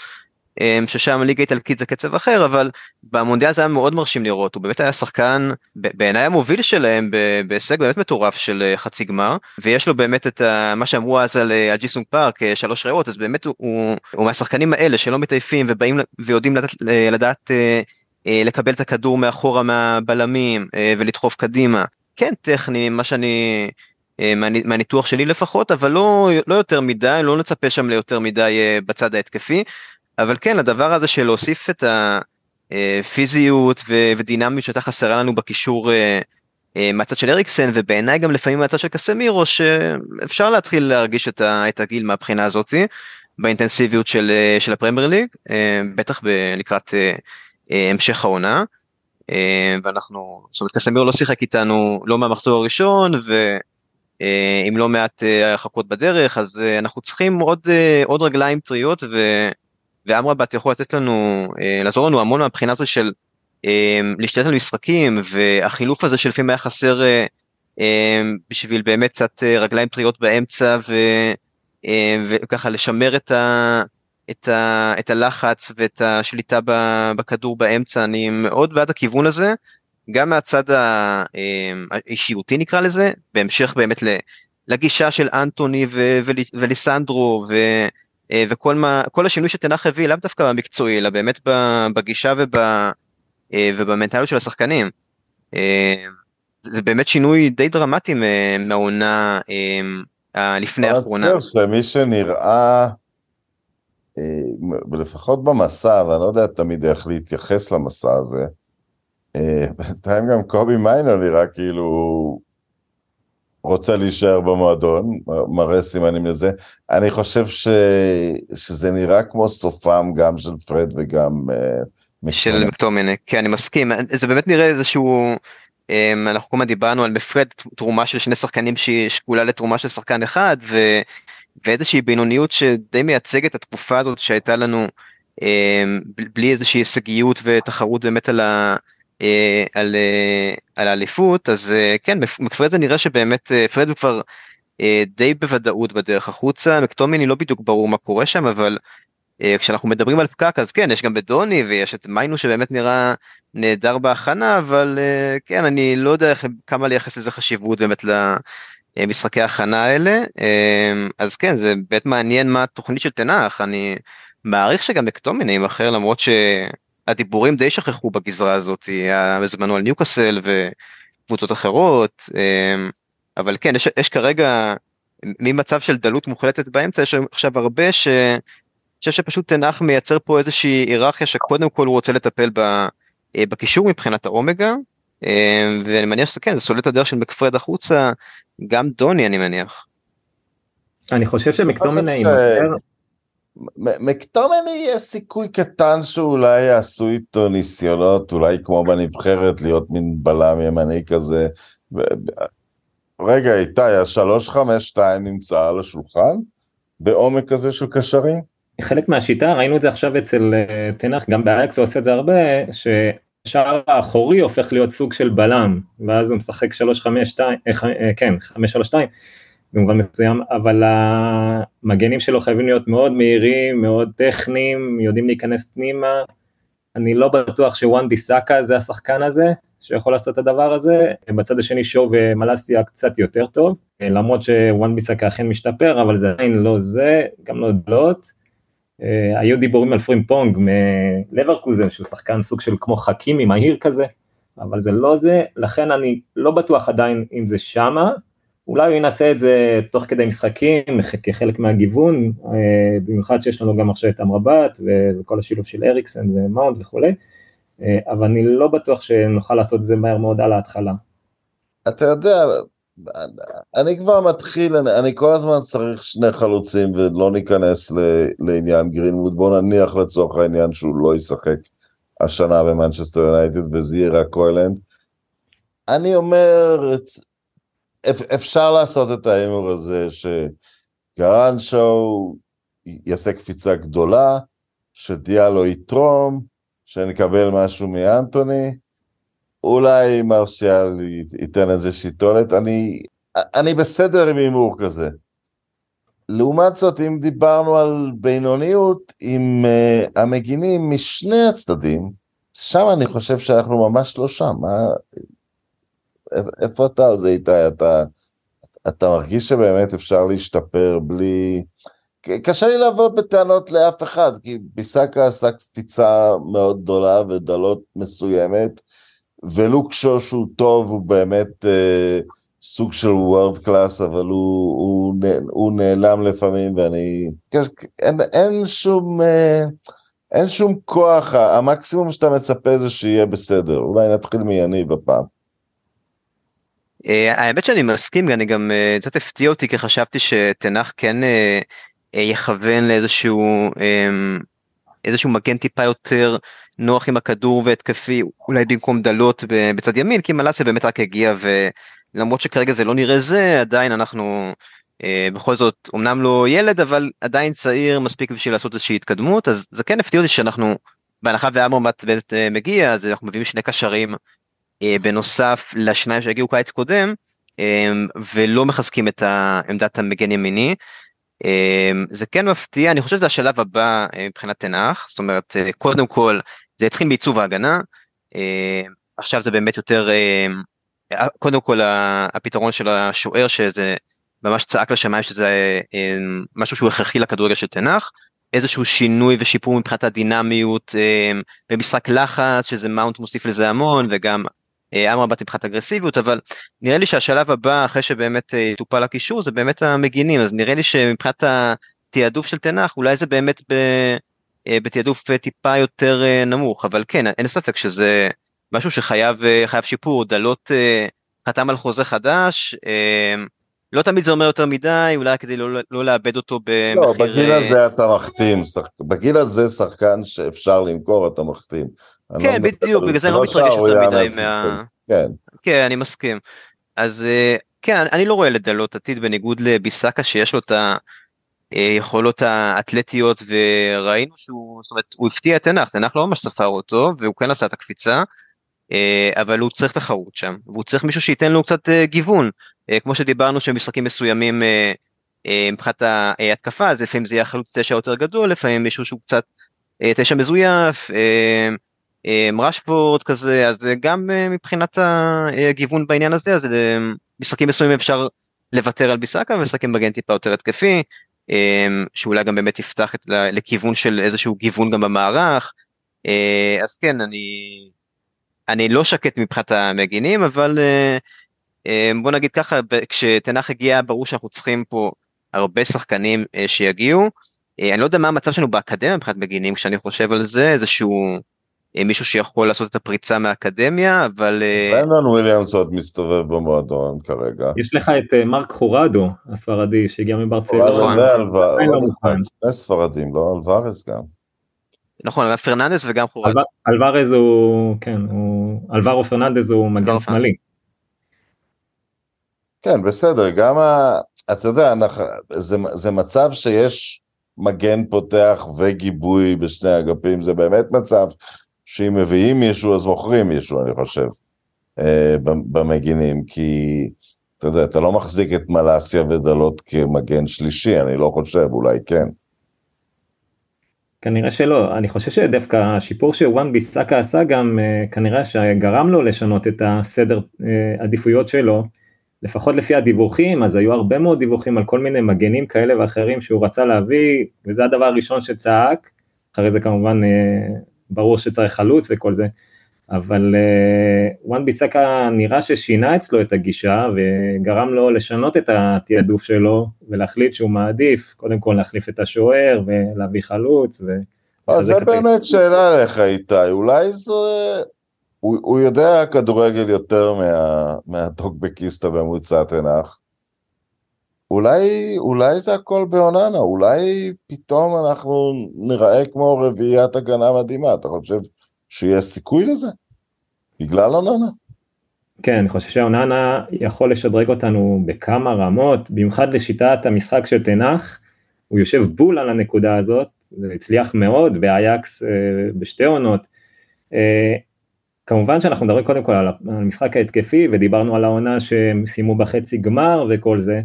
ששם ליגה איטלקית זה קצב אחר אבל במונדיאל זה היה מאוד מרשים לראות. הוא באמת היה שחקן בעיניי המוביל שלהם בהישג באמת מטורף של אה, חצי גמר ויש לו באמת את מה שאמרו אז על אה, ג'יסונג פארק אה, שלוש ריאות אז באמת הוא, הוא, הוא מהשחקנים האלה שלא מתעייפים ובאים ויודעים לדעת, לדעת לקבל את הכדור מאחורה מהבלמים ולדחוף קדימה. כן טכני מה שאני מהניתוח שלי לפחות אבל לא, לא יותר מדי לא נצפה שם ליותר מדי בצד ההתקפי אבל כן הדבר הזה של להוסיף את הפיזיות ודינמיות שהייתה חסרה לנו בקישור אה, אה, מהצד של אריקסן ובעיניי גם לפעמים מהצד של קסמירו שאפשר להתחיל להרגיש את הגיל מהבחינה הזאתי באינטנסיביות של, אה, של הפרמייר ליג בטח לקראת המשך העונה. ואנחנו זאת אומרת קסמירו לא שיחק איתנו לא מהמחזור הראשון ועם לא מעט הרחקות בדרך אז אנחנו צריכים עוד עוד רגליים טריות ו... ואמרבת יכול לתת לנו, אה, לעזור לנו המון מהבחינה הזו של אה, להשתלט על משחקים, והחילוף הזה שלפעמים היה חסר אה, בשביל באמת קצת רגליים טריות באמצע, ו, וככה לשמר את, ה, את, ה, את הלחץ ואת השליטה בכדור באמצע, אני מאוד בעד הכיוון הזה. גם מהצד האישיותי נקרא לזה, בהמשך באמת לגישה של אנטוני וליסנדרו, אה, וכל מה, כל השינוי שתנח הביא לאו דווקא במקצועי, אלא באמת בגישה וב, אה, ובמנטליות של השחקנים. אה, זה באמת שינוי די דרמטי מהעונה לפני האחרונה. אז שמי שנראה, לפחות במסע, ואני לא יודע תמיד איך להתייחס למסע הזה, בינתיים גם קובי מיינר נראה כאילו רוצה להישאר במועדון, מראה סימנים לזה. אני חושב ש... שזה נראה כמו סופם גם של פרד וגם... uh, של מקטומני, כן אני מסכים, זה באמת נראה איזשהו, um, אנחנו כל הזמן דיברנו על בפרד תרומה של שני שחקנים שהיא שקולה לתרומה של שחקן אחד, ו... ואיזושהי בינוניות שדי מייצגת את התקופה הזאת שהייתה לנו um, בלי איזושהי הישגיות ותחרות באמת על ה... אה, על, אה, על האליפות אז אה, כן מקפרד זה נראה שבאמת פרד הוא כבר די בוודאות בדרך החוצה מקטומיני לא בדיוק ברור מה קורה שם אבל כשאנחנו מדברים על פקק אז כן יש גם בדוני ויש את מיינו שבאמת נראה נהדר בהכנה אבל כן אני לא יודע כמה לייחס לזה חשיבות באמת למשחקי ההכנה האלה אז כן זה באמת מעניין מה התוכנית של תנח אני מעריך שגם מקטומיני יימכר למרות ש... הדיבורים די שכחו בגזרה הזאת, היה בזמנו על ניוקאסל וקבוצות אחרות, אמ, אבל כן, יש, יש כרגע ממצב של דלות מוחלטת באמצע, יש עכשיו הרבה ש... אני חושב שפשוט תנח מייצר פה איזושהי היררכיה שקודם כל הוא רוצה לטפל ב, אה, בקישור מבחינת האומגה, אמ, ואני מניח שזה כן, זה סולל את הדרך של מקפרד החוצה, גם דוני אני מניח. אני חושב שמקטומני ש... מקטומני יש סיכוי קטן שאולי יעשו איתו ניסיונות, אולי כמו בנבחרת להיות מין בלם ימני כזה. רגע, איתי, ה-352 נמצא על השולחן? בעומק כזה של קשרים? חלק מהשיטה, ראינו את זה עכשיו אצל תנח, גם באייקס הוא עושה את זה הרבה, ששער האחורי הופך להיות סוג של בלם, ואז הוא משחק 3-5-2, כן, 5-3-2, במובן מסוים, אבל המגנים שלו חייבים להיות מאוד מהירים, מאוד טכניים, יודעים להיכנס פנימה. אני לא בטוח שוואן ביסאקה זה השחקן הזה, שיכול לעשות את הדבר הזה. בצד השני שואו ומלסיה קצת יותר טוב, למרות שוואן ביסאקה אכן משתפר, אבל זה עדיין לא זה, גם לא דלות. היו דיבורים על פרימפונג מלברקוזן, שהוא שחקן סוג של כמו חכימי מהיר כזה, אבל זה לא זה, לכן אני לא בטוח עדיין אם זה שמה, אולי הוא ינסה את זה תוך כדי משחקים, כחלק מהגיוון, אה, במיוחד שיש לנו גם עכשיו את אמרבת וכל השילוב של אריקסן ומאונט וכולי, אה, אבל אני לא בטוח שנוכל לעשות את זה מהר מאוד על ההתחלה. אתה יודע, אני כבר מתחיל, אני, אני כל הזמן צריך שני חלוצים ולא ניכנס ל, לעניין גרינווד, בוא נניח לצורך העניין שהוא לא ישחק השנה במנצ'סטר יונייטד וזה יהיה רק הוילנד. אני אומר, אפשר לעשות את ההימור הזה שגרנצ'ו יעשה קפיצה גדולה, שדיאלו יתרום, שנקבל משהו מאנטוני, אולי מרסיאל ייתן איזה שיטולת, אני, אני בסדר עם הימור כזה. לעומת זאת, אם דיברנו על בינוניות עם uh, המגינים משני הצדדים, שם אני חושב שאנחנו ממש לא שם. מה, איפה אתה על זה איתי? אתה, אתה מרגיש שבאמת אפשר להשתפר בלי... קשה לי לעבוד בטענות לאף אחד, כי ביסקה עשה קפיצה מאוד גדולה ודלות מסוימת, ולוקשו שהוא טוב, הוא באמת אה, סוג של וורד קלאס, אבל הוא, הוא, הוא נעלם לפעמים, ואני... אין, אין שום... אה, אין שום כוח, המקסימום שאתה מצפה זה שיהיה בסדר. אולי נתחיל מיניב הפעם. אה, האמת שאני מסכים, אני גם אה, קצת הפתיע אותי כי חשבתי שתנח כן אה, יכוון לאיזשהו אמ, איזשהו מגן טיפה יותר נוח עם הכדור והתקפי, אולי במקום דלות בצד ימין, כי מלאסיה באמת רק הגיע ולמרות שכרגע זה לא נראה זה, עדיין אנחנו בכל זאת, אמנם לא ילד, אבל עדיין צעיר מספיק בשביל לעשות איזושהי התקדמות, אז זה כן הפתיע אותי שאנחנו, בהנחה ואמרמט באמת מגיע, אז אנחנו מביאים שני קשרים בנוסף לשניים שהגיעו קיץ קודם, אה, ולא מחזקים את עמדת המגן ימיני. אה, זה כן מפתיע, אני חושב שזה השלב הבא מבחינת תנח, זאת אומרת, קודם כל זה התחיל בעיצוב ההגנה, עכשיו זה באמת יותר, קודם כל הפתרון של השוער שזה ממש צעק לשמיים שזה משהו שהוא הכרחי לכדורגל של תנח, איזשהו שינוי ושיפור מבחינת הדינמיות במשחק לחץ שזה מאונט מוסיף לזה המון וגם אה, אמרבת מבחינת אגרסיביות אבל נראה לי שהשלב הבא אחרי שבאמת אה, יטופל הקישור זה באמת המגינים. אז נראה לי שמבחינת התעדוף של תנח אולי זה באמת ב, אה, בתעדוף טיפה יותר נמוך. אבל כן אין ספק שזה משהו שחייב שיפור. דלות חתם על חוזה חדש לא תמיד זה אומר יותר מדי אולי כדי לא, לא לאבד אותו במחיר... לא בגיל הזה אתה מחתים בגיל הזה שחקן שאפשר למכור אתה מחתים. כן, לא בדיוק, בגלל זה אני לא מתרגש יותר מדי מה... כן. כן, אני מסכים. אז אה, כן, אני לא רואה לדלות עתיד בניגוד לביסקה שיש לו את היכולות האתלטיות וראינו שהוא, זאת אומרת, הוא הפתיע את תנח, תנח לא ממש ספר אותו והוא כן עשה את הקפיצה, אה, אבל הוא צריך תחרות שם, והוא צריך מישהו שייתן לו קצת אה, גיוון, כמו שדיברנו שמשחקים מסוימים מבחינת ההתקפה, אז לפעמים זה יהיה חלוץ תשע יותר גדול, לפעמים מישהו שהוא קצת תשע מזויף, רשפורד כזה, אז גם אה, מבחינת הגיוון בעניין הזה, אז אה, משחקים מסוימים אפשר לוותר על ביסאקה ומשחקים מגן טיפה יותר התקפי, אה, שאולי גם באמת יפתח את, לכיוון של איזשהו גיוון גם במערך, אז כן, אני, אני לא שקט מבחינת המגינים, אבל בוא נגיד ככה, כשתנח הגיע ברור שאנחנו צריכים פה הרבה שחקנים שיגיעו, אני לא יודע מה המצב שלנו באקדמיה מבחינת מגינים, כשאני חושב על זה, איזשהו... אה, מישהו שיכול לעשות את הפריצה מהאקדמיה, אבל... ברנדון אה, וויליאמס עוד מסתובב במועדון כרגע. יש לך את אה, מרק חורדו הספרדי שהגיע מברצלונה. נכון, שני ספרדים, לא אלוורז גם. נכון, פרננדס וגם חורדו. אלוורז הוא, כן, הוא, אלוורו פרננדס הוא מגן שמאלי. כן, בסדר, גם ה... אתה יודע, זה מצב שיש מגן פותח וגיבוי בשני אגפים, זה באמת מצב שאם מביאים מישהו אז מוכרים מישהו, אני חושב, אה, במגינים, כי אתה יודע, אתה לא מחזיק את מלאסיה ודלות כמגן שלישי, אני לא חושב, אולי כן. כנראה שלא, אני חושב שדווקא השיפור שוואן ביסאקה עשה גם אה, כנראה שגרם לו לשנות את הסדר אה, עדיפויות שלו, לפחות לפי הדיווחים, אז היו הרבה מאוד דיווחים על כל מיני מגנים כאלה ואחרים שהוא רצה להביא, וזה הדבר הראשון שצעק, אחרי זה כמובן ברור שצריך חלוץ וכל זה, אבל וואן ביסאקה נראה ששינה אצלו את הגישה וגרם לו לשנות את התעדוף שלו ולהחליט שהוא מעדיף קודם כל להחליף את השוער ולהביא חלוץ. ו... אז זה באמת שאלה לך איתי, אולי זה... הוא, הוא יודע כדורגל יותר מה, מהטוקבקיסט הממוצע תנח. אולי, אולי זה הכל באוננה, אולי פתאום אנחנו נראה כמו רביעיית הגנה מדהימה, אתה חושב שיש סיכוי לזה? בגלל אוננה? כן, אני חושב שאוננה יכול לשדרג אותנו בכמה רמות, במיוחד לשיטת המשחק של תנח, הוא יושב בול על הנקודה הזאת, זה הצליח מאוד, ואייקס אה, בשתי עונות. אה, כמובן שאנחנו מדברים קודם כל על המשחק ההתקפי, ודיברנו על העונה שהם סיימו בחצי גמר וכל זה,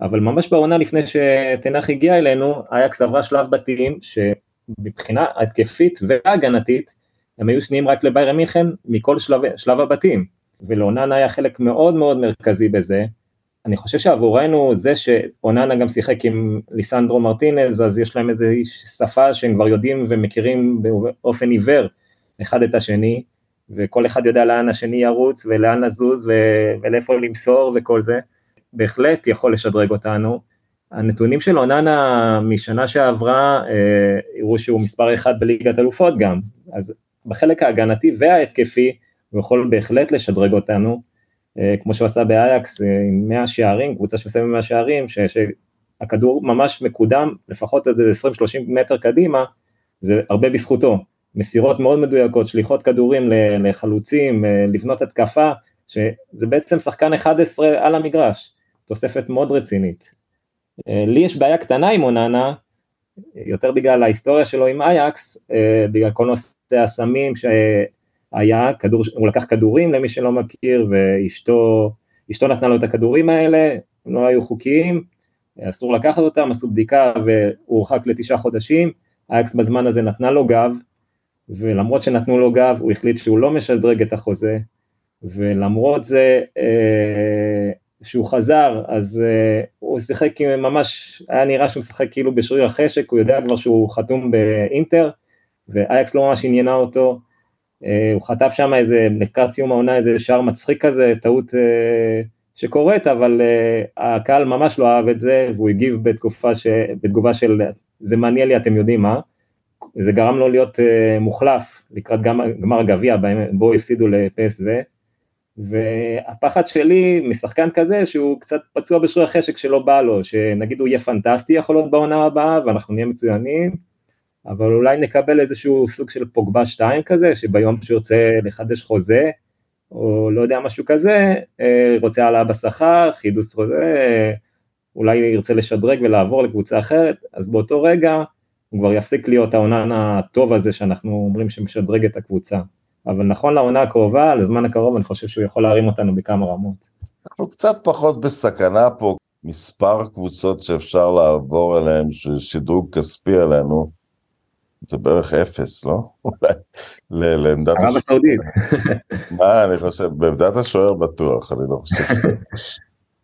אבל ממש בעונה לפני שתנח הגיע אלינו, אייקס עברה שלב בתים, שמבחינה התקפית והגנתית, הם היו שניים רק לביירן מיכן מכל שלב, שלב הבתים, ולאוננה היה חלק מאוד מאוד מרכזי בזה. אני חושב שעבורנו זה שאוננה גם שיחק עם ליסנדרו מרטינז, אז יש להם איזו שפה שהם כבר יודעים ומכירים באופן עיוור אחד את השני, וכל אחד יודע לאן השני ירוץ ולאן לזוז ולאיפה למסור וכל זה, בהחלט יכול לשדרג אותנו. הנתונים של אוננה משנה שעברה אה, הראו שהוא מספר אחד בליגת אלופות גם, אז בחלק ההגנתי וההתקפי, הוא יכול בהחלט לשדרג אותנו, אה, כמו שהוא עשה באייקס אה, עם 100 שערים, קבוצה שמסיימת 100 שערים, ש, שהכדור ממש מקודם לפחות עד 20-30 מטר קדימה, זה הרבה בזכותו. מסירות מאוד מדויקות, שליחות כדורים לחלוצים, אה, לבנות התקפה, שזה בעצם שחקן 11 על המגרש, תוספת מאוד רצינית. לי יש בעיה קטנה עם אוננה, יותר בגלל ההיסטוריה שלו עם אייקס, בגלל כל נושא הסמים שהיה, כדור, הוא לקח כדורים למי שלא מכיר, ואשתו אשתו נתנה לו את הכדורים האלה, הם לא היו חוקיים, אסור לקחת אותם, עשו בדיקה והוא הורחק לתשעה חודשים, אייקס בזמן הזה נתנה לו גב, ולמרות שנתנו לו גב, הוא החליט שהוא לא משדרג את החוזה, ולמרות זה אה, שהוא חזר, אז אה, הוא שיחק ממש, היה נראה שהוא משחק כאילו בשריר החשק, הוא יודע כבר שהוא חתום באינטר, ואייקס לא ממש עניינה אותו, אה, הוא חטף שם איזה, לקראת סיום העונה איזה שער מצחיק כזה, טעות אה, שקורית, אבל אה, הקהל ממש לא אהב את זה, והוא הגיב בתקופה ש... בתגובה של זה מעניין לי, אתם יודעים מה, זה גרם לו להיות מוחלף לקראת גמר הגביע, בו הפסידו לפסו, והפחד שלי משחקן כזה שהוא קצת פצוע בשריר החשק שלא בא לו, שנגיד הוא יהיה פנטסטי יכול להיות בעונה הבאה ואנחנו נהיה מצוינים, אבל אולי נקבל איזשהו סוג של פוגבה 2 כזה, שביום שהוא ירצה לחדש חוזה, או לא יודע, משהו כזה, אה, רוצה העלאה בשכר, חידוש חוזה, אולי ירצה לשדרג ולעבור לקבוצה אחרת, אז באותו רגע הוא כבר יפסיק להיות העונן הטוב הזה שאנחנו אומרים שמשדרג את הקבוצה. אבל נכון לעונה הקרובה, לזמן הקרוב, אני חושב שהוא יכול להרים אותנו בכמה רמות. אנחנו קצת פחות בסכנה פה, מספר קבוצות שאפשר לעבור עליהן, ששדרוג כספי עלינו, זה בערך אפס, לא? אולי לעמדת השוער. ערב הסעודית. מה, אני חושב, בעמדת השוער בטוח, אני לא חושב שיש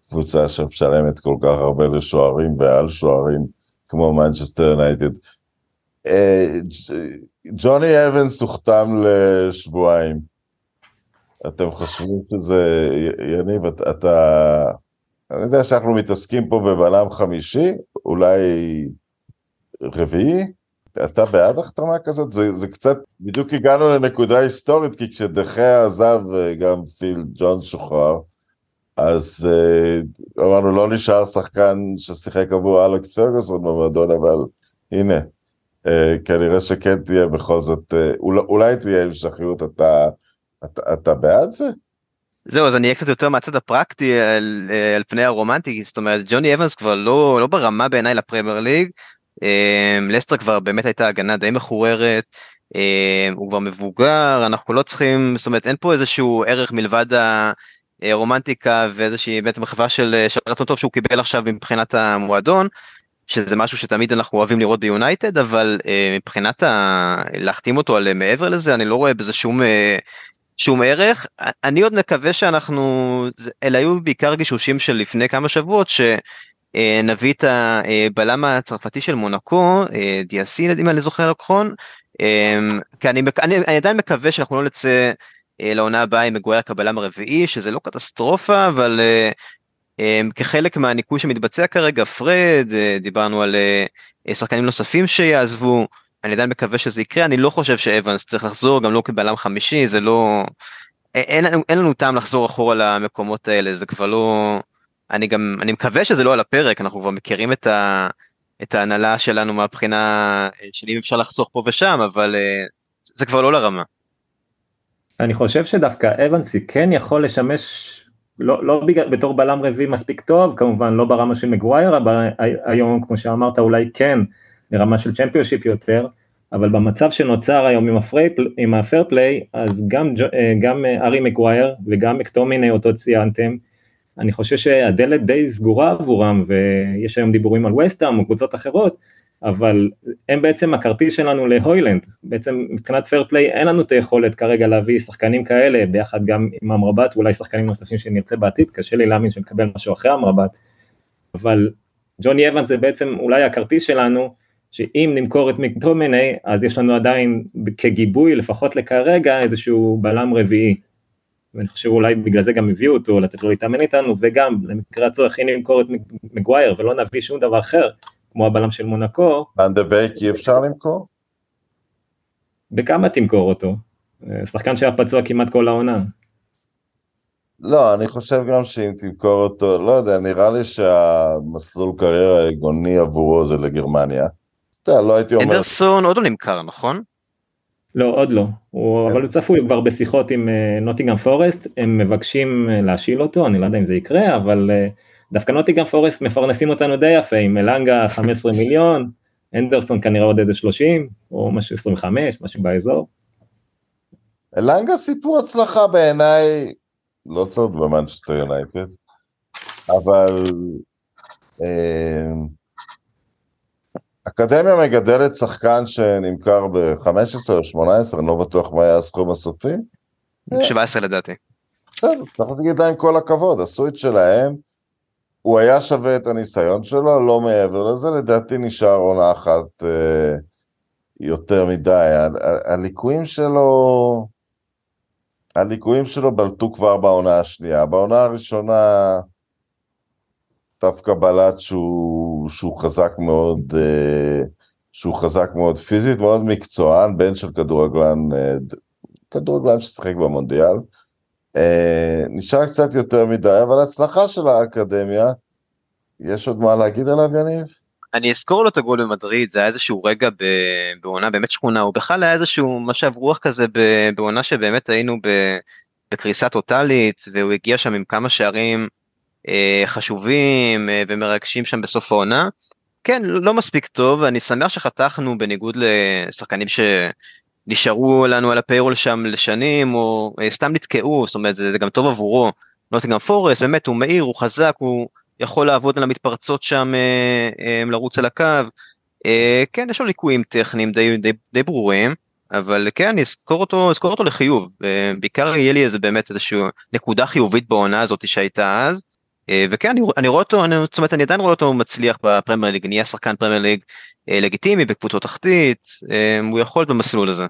קבוצה שמשלמת כל כך הרבה לשוערים ועל שוערים, כמו מנצ'סטר יונייטד. אה, ג'וני אבנס הוחתם לשבועיים. אתם חושבים שזה, יניב, אתה, אני יודע שאנחנו מתעסקים פה בבלם חמישי, אולי רביעי? אתה בעד החתמה כזאת? זה, זה קצת, בדיוק הגענו לנקודה היסטורית, כי כשדחה עזב גם פיל ג'ון שוחרר, אז uh, אמרנו לא נשאר שחקן ששיחק עבור אלכס פרגוסון במועדון, אבל הנה, כנראה שכן תהיה בכל זאת, uh, אולי, תהיה המשכיות, אתה, אתה, אתה בעד זה? זהו, אז אני אהיה קצת יותר מהצד הפרקטי על, על פני הרומנטי, זאת אומרת, ג'וני אבנס כבר לא, לא ברמה בעיניי לפרמייר ליג, לסטר כבר באמת הייתה הגנה די מחוררת, הוא כבר מבוגר, אנחנו לא צריכים, זאת אומרת אין פה איזשהו ערך מלבד הרומנטיקה ואיזושהי באמת מחווה של, של רצון טוב שהוא קיבל עכשיו מבחינת המועדון, שזה משהו שתמיד אנחנו אוהבים לראות ביונייטד, אבל מבחינת ה... להחתים אותו על מעבר לזה, אני לא רואה בזה שום שום ערך. אני עוד מקווה שאנחנו, אלה היו בעיקר גישושים של לפני כמה שבועות, שנביא את הבלם הצרפתי של מונקו, דיאסי, אם אני זוכר נכון, כי אני, אני, אני עדיין מקווה שאנחנו לא נצא לעונה הבאה עם מגוייר כבלם הרביעי, שזה לא קטסטרופה, אבל כחלק מהניקוי שמתבצע כרגע, פרד, דיברנו על שחקנים נוספים שיעזבו, אני עדיין מקווה שזה יקרה, אני לא חושב שאבנס צריך לחזור, גם לא כבלם חמישי, זה לא... אין, אין, אין לנו טעם לחזור אחורה למקומות האלה, זה כבר לא... אני גם, אני מקווה שזה לא על הפרק, אנחנו כבר מכירים את, ה, את ההנהלה שלנו מהבחינה של אם אפשר לחסוך פה ושם, אבל זה כבר לא לרמה. אני חושב שדווקא אבנסי כן יכול לשמש, לא, לא בגלל, בתור בלם רביעי מספיק טוב, כמובן לא ברמה של מגווייר, אבל היום כמו שאמרת אולי כן, לרמה של צ'מפיונשיפ יותר, אבל במצב שנוצר היום עם, עם הפייר פליי, אז גם, אה, גם אה, הארי מגווייר וגם מקטומיני אותו ציינתם, אני חושב שהדלת די סגורה עבורם, ויש היום דיבורים על ווסטהאם או קבוצות אחרות, אבל הם בעצם הכרטיס שלנו להוילנד, בעצם מבחינת פייר פליי אין לנו את היכולת כרגע להביא שחקנים כאלה, ביחד גם עם אמרבת ואולי שחקנים נוספים שנרצה בעתיד, קשה לי להאמין שנקבל משהו אחרי אמרבת, אבל ג'וני אבנס זה בעצם אולי הכרטיס שלנו, שאם נמכור את מקדומיני, אז יש לנו עדיין כגיבוי, לפחות לכרגע, איזשהו בלם רביעי. ואני חושב אולי בגלל זה גם הביאו אותו, לתת לו להתאמן איתנו, וגם למקרה הצורך, אם נמכור את מגווייר ולא נביא שום דבר אחר, כמו הבלם של מונקו. אנדה בייק אי אפשר למכור? בכמה תמכור אותו? שחקן שהיה פצוע כמעט כל העונה. לא, אני חושב גם שאם תמכור אותו, לא יודע, נראה לי שהמסלול קריירה העגוני עבורו זה לגרמניה. אתה לא הייתי אומר... אנדרסון עוד לא נמכר, נכון? לא, עוד לא, הוא, אבל הוא צפוי כבר בשיחות עם נוטיגאם פורסט, הם מבקשים להשיל אותו, אני לא יודע אם זה יקרה, אבל דווקא נוטיגאם פורסט מפרנסים אותנו די יפה, עם אלנגה 15 מיליון, אנדרסון כנראה עוד איזה 30, או משהו 25, משהו באזור. אלנגה סיפור הצלחה בעיניי, לא צריך במנצ'סטר יונייטד, אבל... אה, אקדמיה מגדלת שחקן שנמכר ב-15 או 18, אני לא בטוח מה היה הסכום הסופי. 17 לדעתי. בסדר, צריך להגיד להם כל הכבוד, עשו את שלהם. הוא היה שווה את הניסיון שלו, לא מעבר לזה, לדעתי נשאר עונה אחת אה, יותר מדי. הליקויים שלו, הליקויים שלו בלטו כבר בעונה השנייה. בעונה הראשונה דווקא בלט שהוא, שהוא חזק מאוד, אה, שהוא חזק מאוד פיזית, מאוד מקצוען, בן של כדורגלן, אה, כדורגלן ששיחק במונדיאל. אה, נשאר קצת יותר מדי, אבל ההצלחה של האקדמיה, יש עוד מה להגיד עליו יניב? אני אזכור לו את הגול במדריד, זה היה איזשהו רגע בעונה באמת שכונה, הוא בכלל היה איזשהו משב רוח כזה בעונה שבאמת היינו בקריסה טוטאלית, והוא הגיע שם עם כמה שערים אה, חשובים אה, ומרגשים שם בסוף העונה. כן, לא מספיק טוב, אני שמח שחתכנו בניגוד לשחקנים שנשארו לנו על הפיירול שם לשנים, או אה, סתם נתקעו, זאת אומרת, זה, זה גם טוב עבורו. נוטינגרם פורסט, באמת, הוא מהיר, הוא חזק, הוא יכול לעבוד על המתפרצות שם, לרוץ על הקו. כן, יש לו ליקויים טכניים די, די, די ברורים. אבל כן, אני אזכור אותו, אזכור אותו לחיוב, בעיקר יהיה לי איזה באמת איזושהי נקודה חיובית בעונה הזאת שהייתה אז, וכן, אני, אני רואה אותו, אני, זאת אומרת, אני עדיין רואה אותו מצליח בפרמייר ליג, נהיה שחקן פרמייר ליג לגיטימי בקבוצות תחתית, הוא יכול במסלול הזה.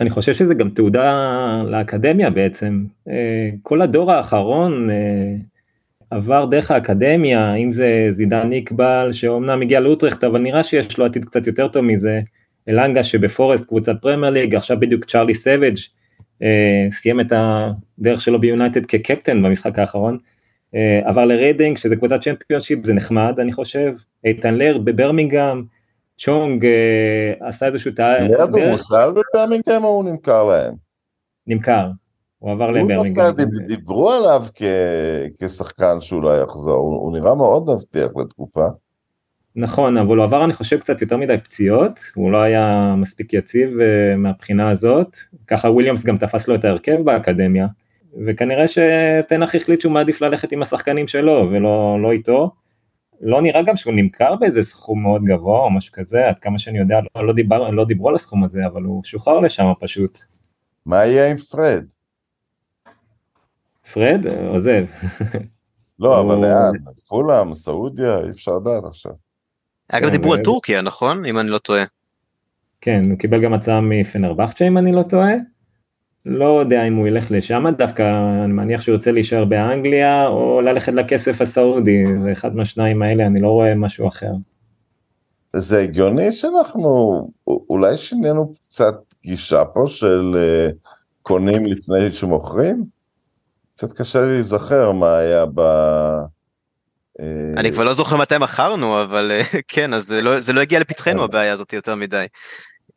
אני חושב שזה גם תעודה לאקדמיה בעצם. כל הדור האחרון עבר דרך האקדמיה, אם זה זידאן איקבל, שאומנם הגיע לאוטרכט, אבל נראה שיש לו עתיד קצת יותר טוב מזה. אלנגה שבפורסט קבוצת פרמייר ליג, עכשיו בדיוק צ'ארלי סאביג' סיים את הדרך שלו ביונייטד כקפטן במשחק האחרון. עבר לריידינג, שזה קבוצת צ'מפיונשיפ, זה נחמד, אני חושב. איתן לרד בברמינגהם, צ'ונג עשה איזשהו תהליך. לרד הוא מושל בברמינגהם או הוא נמכר להם? נמכר, הוא עבר לברמינגהם. דיברו עליו כשחקן שאולי יחזור, הוא נראה מאוד מבטיח לתקופה. נכון, אבל הוא עבר אני חושב קצת יותר מדי פציעות, הוא לא היה מספיק יציב uh, מהבחינה הזאת, ככה וויליאמס גם תפס לו את ההרכב באקדמיה, וכנראה שתנח החליט שהוא מעדיף ללכת עם השחקנים שלו ולא לא איתו. לא נראה גם שהוא נמכר באיזה סכום מאוד גבוה או משהו כזה, עד כמה שאני יודע, לא, לא, דיבר, לא דיברו על הסכום הזה, אבל הוא שוחרר לשם פשוט. מה יהיה עם פרד? פרד עוזב. לא, אבל לאן? פולאם, סעודיה, אי אפשר לדעת עכשיו. אגב, דיברו על טורקיה, נכון? אם אני לא טועה. כן, הוא קיבל גם הצעה מפנרבכצ'ה, אם אני לא טועה. לא יודע אם הוא ילך לשם, דווקא אני מניח שהוא ירצה להישאר באנגליה, או ללכת לכסף הסעודי, זה אחד מהשניים האלה, אני לא רואה משהו אחר. זה הגיוני שאנחנו, אולי שינינו קצת גישה פה של uh, קונים לפני שמוכרים? קצת קשה לי להיזכר מה היה ב... אה, אני כבר לא זוכר מתי מכרנו, אבל אה, כן, אז זה לא, לא הגיע לפתחנו. הבעיה הזאת יותר מדי.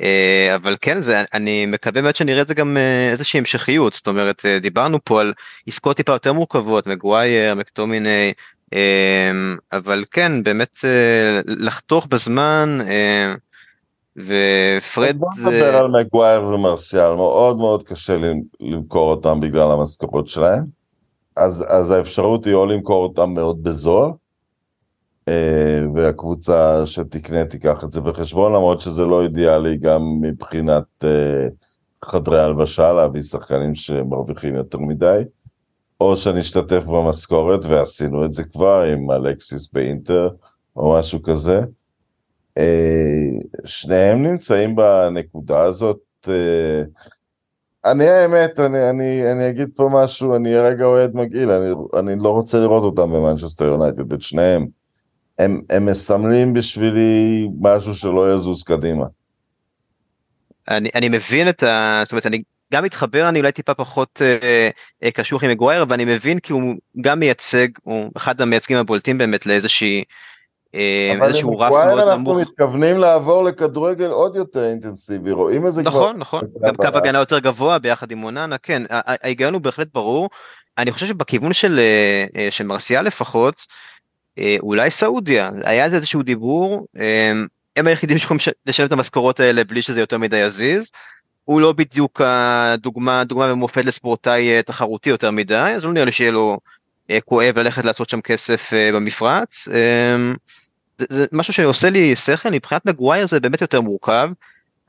אה, אבל כן, זה, אני מקווה באמת שנראה את זה גם איזושהי המשכיות, זאת אומרת, דיברנו פה על עסקות טיפה יותר מורכבות, מגווייר, מקטומיני, אבל כן, באמת לחתוך בזמן, ופרד... בוא נדבר על מגווייר ומרסיאל, מאוד מאוד קשה למכור אותם בגלל המשכורות שלהם. אז, אז האפשרות היא או למכור אותם מאוד בזול, אה, והקבוצה שתקנה תיקח את זה בחשבון, למרות שזה לא אידיאלי גם מבחינת אה, חדרי הלבשה, להביא שחקנים שמרוויחים יותר מדי, או שנשתתף במשכורת, ועשינו את זה כבר עם אלקסיס באינטר, או משהו כזה. אה, שניהם נמצאים בנקודה הזאת, אני האמת, אני, אני, אני אגיד פה משהו, אני רגע אוהד מגעיל, אני, אני לא רוצה לראות אותם במנצ'סטר יונייטד, את שניהם. הם, הם מסמלים בשבילי משהו שלא יזוז קדימה. אני, אני מבין את ה... זאת אומרת, אני גם מתחבר, אני אולי טיפה פחות אה, אה, קשוח עם מגווייר, אבל אני מבין כי הוא גם מייצג, הוא אחד המייצגים הבולטים באמת לאיזושהי אה, איזשהו רף מאוד נמוך. אבל אנחנו מתכוונים לעבור לכדורגל עוד יותר אינטנסיבי, רואים את זה נכון, כבר. נכון, נכון, גם קו הגנה יותר גבוה ביחד עם מוננה, כן, ההיגיון הוא בהחלט ברור. אני חושב שבכיוון של, אה, אה, של מרסיאל לפחות, אולי סעודיה, היה איזשהו דיבור, הם היחידים שיכולים לשלם את המשכורות האלה בלי שזה יותר מדי יזיז. הוא לא בדיוק הדוגמה, דוגמה ומופת לספורטאי תחרותי יותר מדי, אז לא נראה לי שיהיה לו כואב ללכת לעשות שם כסף במפרץ. זה, זה משהו שעושה לי שכל, מבחינת מגווייר זה באמת יותר מורכב.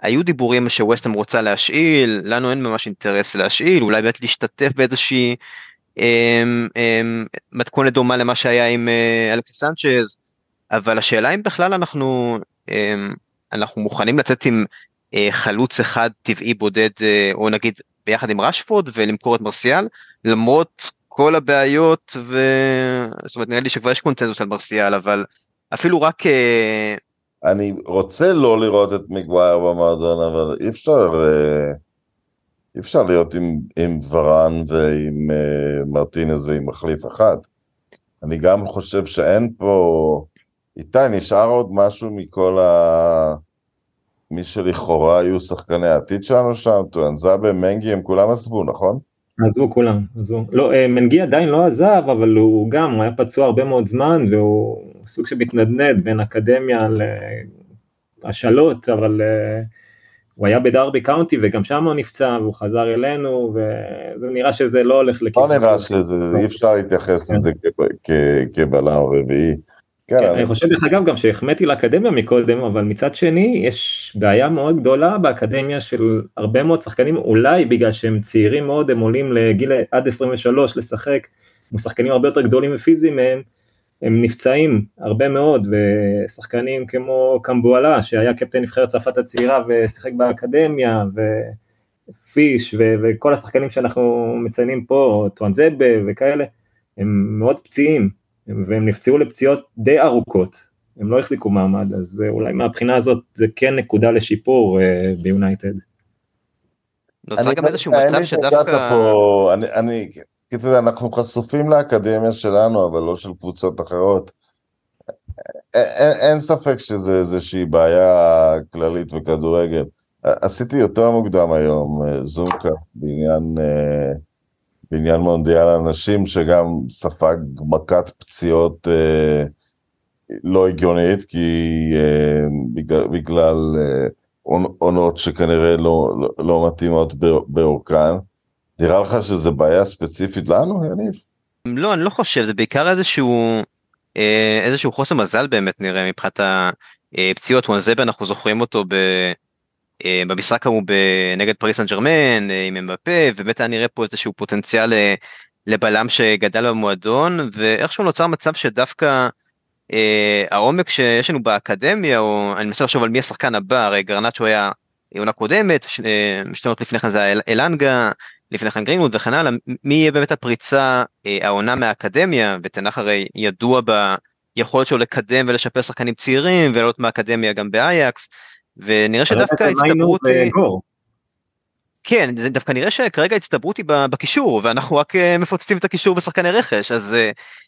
היו דיבורים שווסטם רוצה להשאיל, לנו אין ממש אינטרס להשאיל, אולי באמת להשתתף באיזושהי אמ, אמ, מתכונת דומה למה שהיה עם אה, אלכסי סנצ'ז, אבל השאלה אם בכלל אנחנו, אנחנו מוכנים לצאת עם אה, חלוץ אחד טבעי בודד, אה, או נגיד ביחד עם רשפורד ולמכור את מרסיאל, למרות כל הבעיות, ו... זאת אומרת נראה לי שכבר יש קונצנזוס על מרסיאל, אבל אפילו רק... אני רוצה לא לראות את מגווייר במועדון, אבל אי אפשר, אי אפשר להיות עם, עם ורן ועם uh, מרטינז ועם מחליף אחד. אני גם חושב שאין פה... איתי, נשאר עוד משהו מכל ה... מי שלכאורה היו שחקני העתיד שלנו שם, טואנזאבה, מנגי, הם כולם עזבו, נכון? עזבו כולם, עזבו. לא, מנגי עדיין לא עזב, אבל הוא גם, הוא היה פצוע הרבה מאוד זמן, והוא סוג של מתנדנד בין אקדמיה להשאלות, אבל uh, הוא היה בדרבי קאונטי וגם שם הוא נפצע והוא חזר אלינו וזה נראה שזה לא הולך לכיוון. לא נראה שזה, אי אפשר להתייחס לזה כבלם רביעי. כן, אני חושב דרך אגב גם שהחמאתי לאקדמיה מקודם, אבל מצד שני יש בעיה מאוד גדולה באקדמיה של הרבה מאוד שחקנים, אולי בגלל שהם צעירים מאוד, הם עולים לגיל עד 23 לשחק, הם שחקנים הרבה יותר גדולים ופיזיים מהם, הם נפצעים הרבה מאוד, ושחקנים כמו קמבואלה, שהיה קפטן נבחרת צרפת הצעירה ושיחק באקדמיה, ופיש, ו- וכל השחקנים שאנחנו מציינים פה, טואנזבה וכאלה, הם מאוד פציעים, והם נפצעו לפציעות די ארוכות, הם לא החזיקו מעמד, אז אולי מהבחינה הזאת זה כן נקודה לשיפור uh, ביונייטד. נוצר גם איזשהו מצב שדווקא... אני, אני, כי אתה יודע, אנחנו חשופים לאקדמיה שלנו, אבל לא של קבוצות אחרות. אין, אין ספק שזה איזושהי בעיה כללית בכדורגל. עשיתי יותר מוקדם היום זומקה בעניין, בעניין מונדיאל הנשים, שגם ספג מכת פציעות לא הגיונית, כי אה, בגלל, אה, עונות שכנראה לא, לא, לא מתאימות באורכן. נראה לך שזה בעיה ספציפית לנו, יניב? לא, אני לא חושב, זה בעיקר איזשהו, אה, איזשהו חוסר מזל באמת נראה מבחינת הפציעות. וואנזבה, אנחנו זוכרים אותו ב... אה, במשחק ההוא נגד פריס סן ג'רמן אה, עם אמבפה, ובאמת היה נראה פה איזשהו פוטנציאל לבלם שגדל במועדון, ואיכשהו נוצר מצב שדווקא אה, העומק שיש לנו באקדמיה, או אני מנסה לחשוב על מי השחקן הבא, הרי גרנצ'ו היה עונה קודמת, שתי עונות לפני כן זה היה אלנגה, לפני כן גרינמוד וכן הלאה, מי יהיה באמת הפריצה אה, העונה מהאקדמיה, ותנח הרי ידוע ביכולת שלו לקדם ולשפר שחקנים צעירים ולעלות מהאקדמיה גם באייקס, ונראה שדווקא ההצטברות... כן, זה דווקא נראה שכרגע ההצטברות היא בקישור, ואנחנו רק אה, מפוצצים את הקישור בשחקני רכש, אז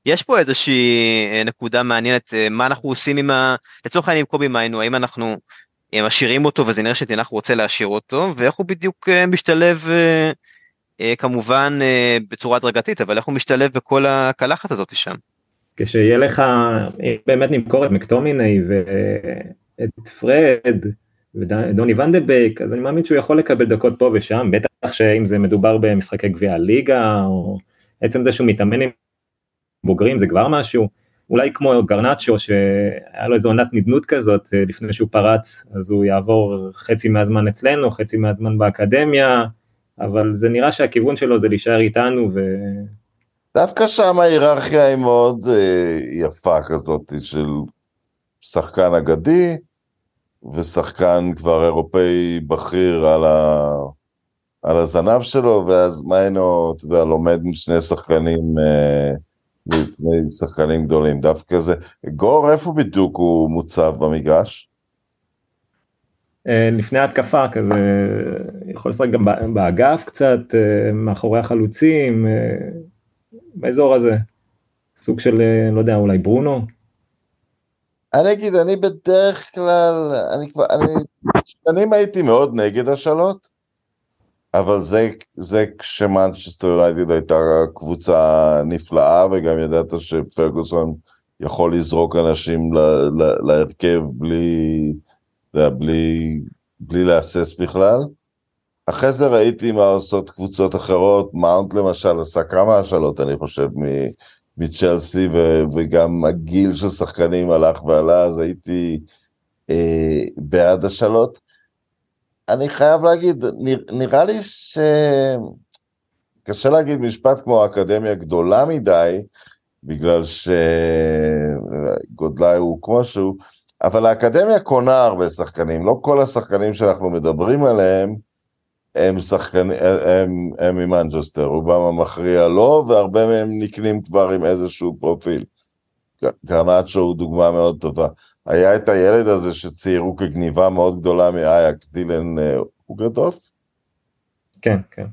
יש פה איזושהי נקודה מעניינת, מה אנחנו עושים עם ה... לצורך העניין עם קובי מיינו, האם אנחנו משאירים אותו וזה נראה שתנח רוצה להשאיר אותו, ואיך הוא בדיוק משתלב כמובן uh, בצורה הדרגתית, אבל איך הוא משתלב בכל הקלחת הזאת שם. כשיהיה לך, באמת נמכור את מקטומיני ואת פרד, ודוני ונדבייק, אז אני מאמין שהוא יכול לקבל דקות פה ושם, בטח שאם זה מדובר במשחקי גביע הליגה, או עצם זה שהוא מתאמן עם בוגרים זה כבר משהו, אולי כמו גרנצ'ו שהיה לו איזו עונת נדנות כזאת אה, לפני שהוא פרץ, אז הוא יעבור חצי מהזמן אצלנו, חצי מהזמן באקדמיה, אבל זה נראה שהכיוון שלו זה להישאר איתנו ו... דווקא שם ההיררכיה היא מאוד אה, יפה כזאת של שחקן אגדי, ושחקן כבר אירופאי בכיר על, ה... על הזנב שלו, ואז מיינו, אתה יודע, לומד עם שני שחקנים, אה, לפני שחקנים גדולים, דווקא זה. גור, איפה בדיוק הוא מוצב במגרש? אה, לפני ההתקפה כזה, יכול לשחק גם באגף קצת, אה, מאחורי החלוצים, אה, באזור הזה. סוג של, לא יודע, אולי ברונו. אני אגיד, אני בדרך כלל, אני כבר, אני, שנים הייתי מאוד נגד השאלות, אבל זה, זה כשמנצ'סטר יונייטד הייתה קבוצה נפלאה, וגם ידעת שפרגוסון יכול לזרוק אנשים להרכב בלי, בלי, בלי להסס בכלל. אחרי זה ראיתי מה עושות קבוצות אחרות, מאונט למשל עשה כמה השאלות, אני חושב, מצ'לסי, וגם הגיל של שחקנים הלך ועלה, אז הייתי אה, בעד השאלות. אני חייב להגיד, נרא, נראה לי ש... קשה להגיד משפט כמו אקדמיה גדולה מדי, בגלל שגודלה הוא כמו שהוא, אבל האקדמיה קונה הרבה שחקנים, לא כל השחקנים שאנחנו מדברים עליהם, הם שחקנים, הם, הם ממנצ'סטר, רובם המכריע לא, והרבה מהם נקנים כבר עם איזשהו פרופיל. גרנצ'ו הוא דוגמה מאוד טובה. היה את הילד הזה שציירו כגניבה מאוד גדולה מאייקס, דילן אה, הוגוורף? כן, כן.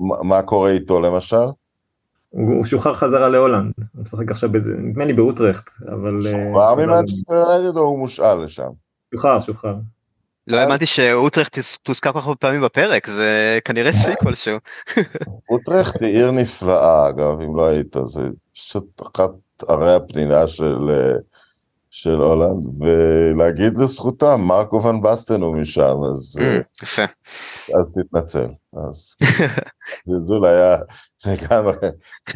מה, מה קורה איתו למשל? הוא שוחרר חזרה להולנד, הוא משחק עכשיו בזה, נדמה לי באוטרכט, אבל... אה, שוחרר ממנצ'סטר יונייטד או הוא מושאל לשם? שוחרר, שוחרר. לא האמנתי שאוטרכט תוזכר כל כך הרבה פעמים בפרק, זה כנראה שיא כלשהו. אוטרכט היא עיר נפלאה, אגב, אם לא היית, זה פשוט אחת ערי הפנינה של, אה, של הולנד, ולהגיד לזכותם, מרקו ון בסטן הוא משם, אז, אה, ממ, יפה. אז תתנצל. אז זלזול היה לגמרי...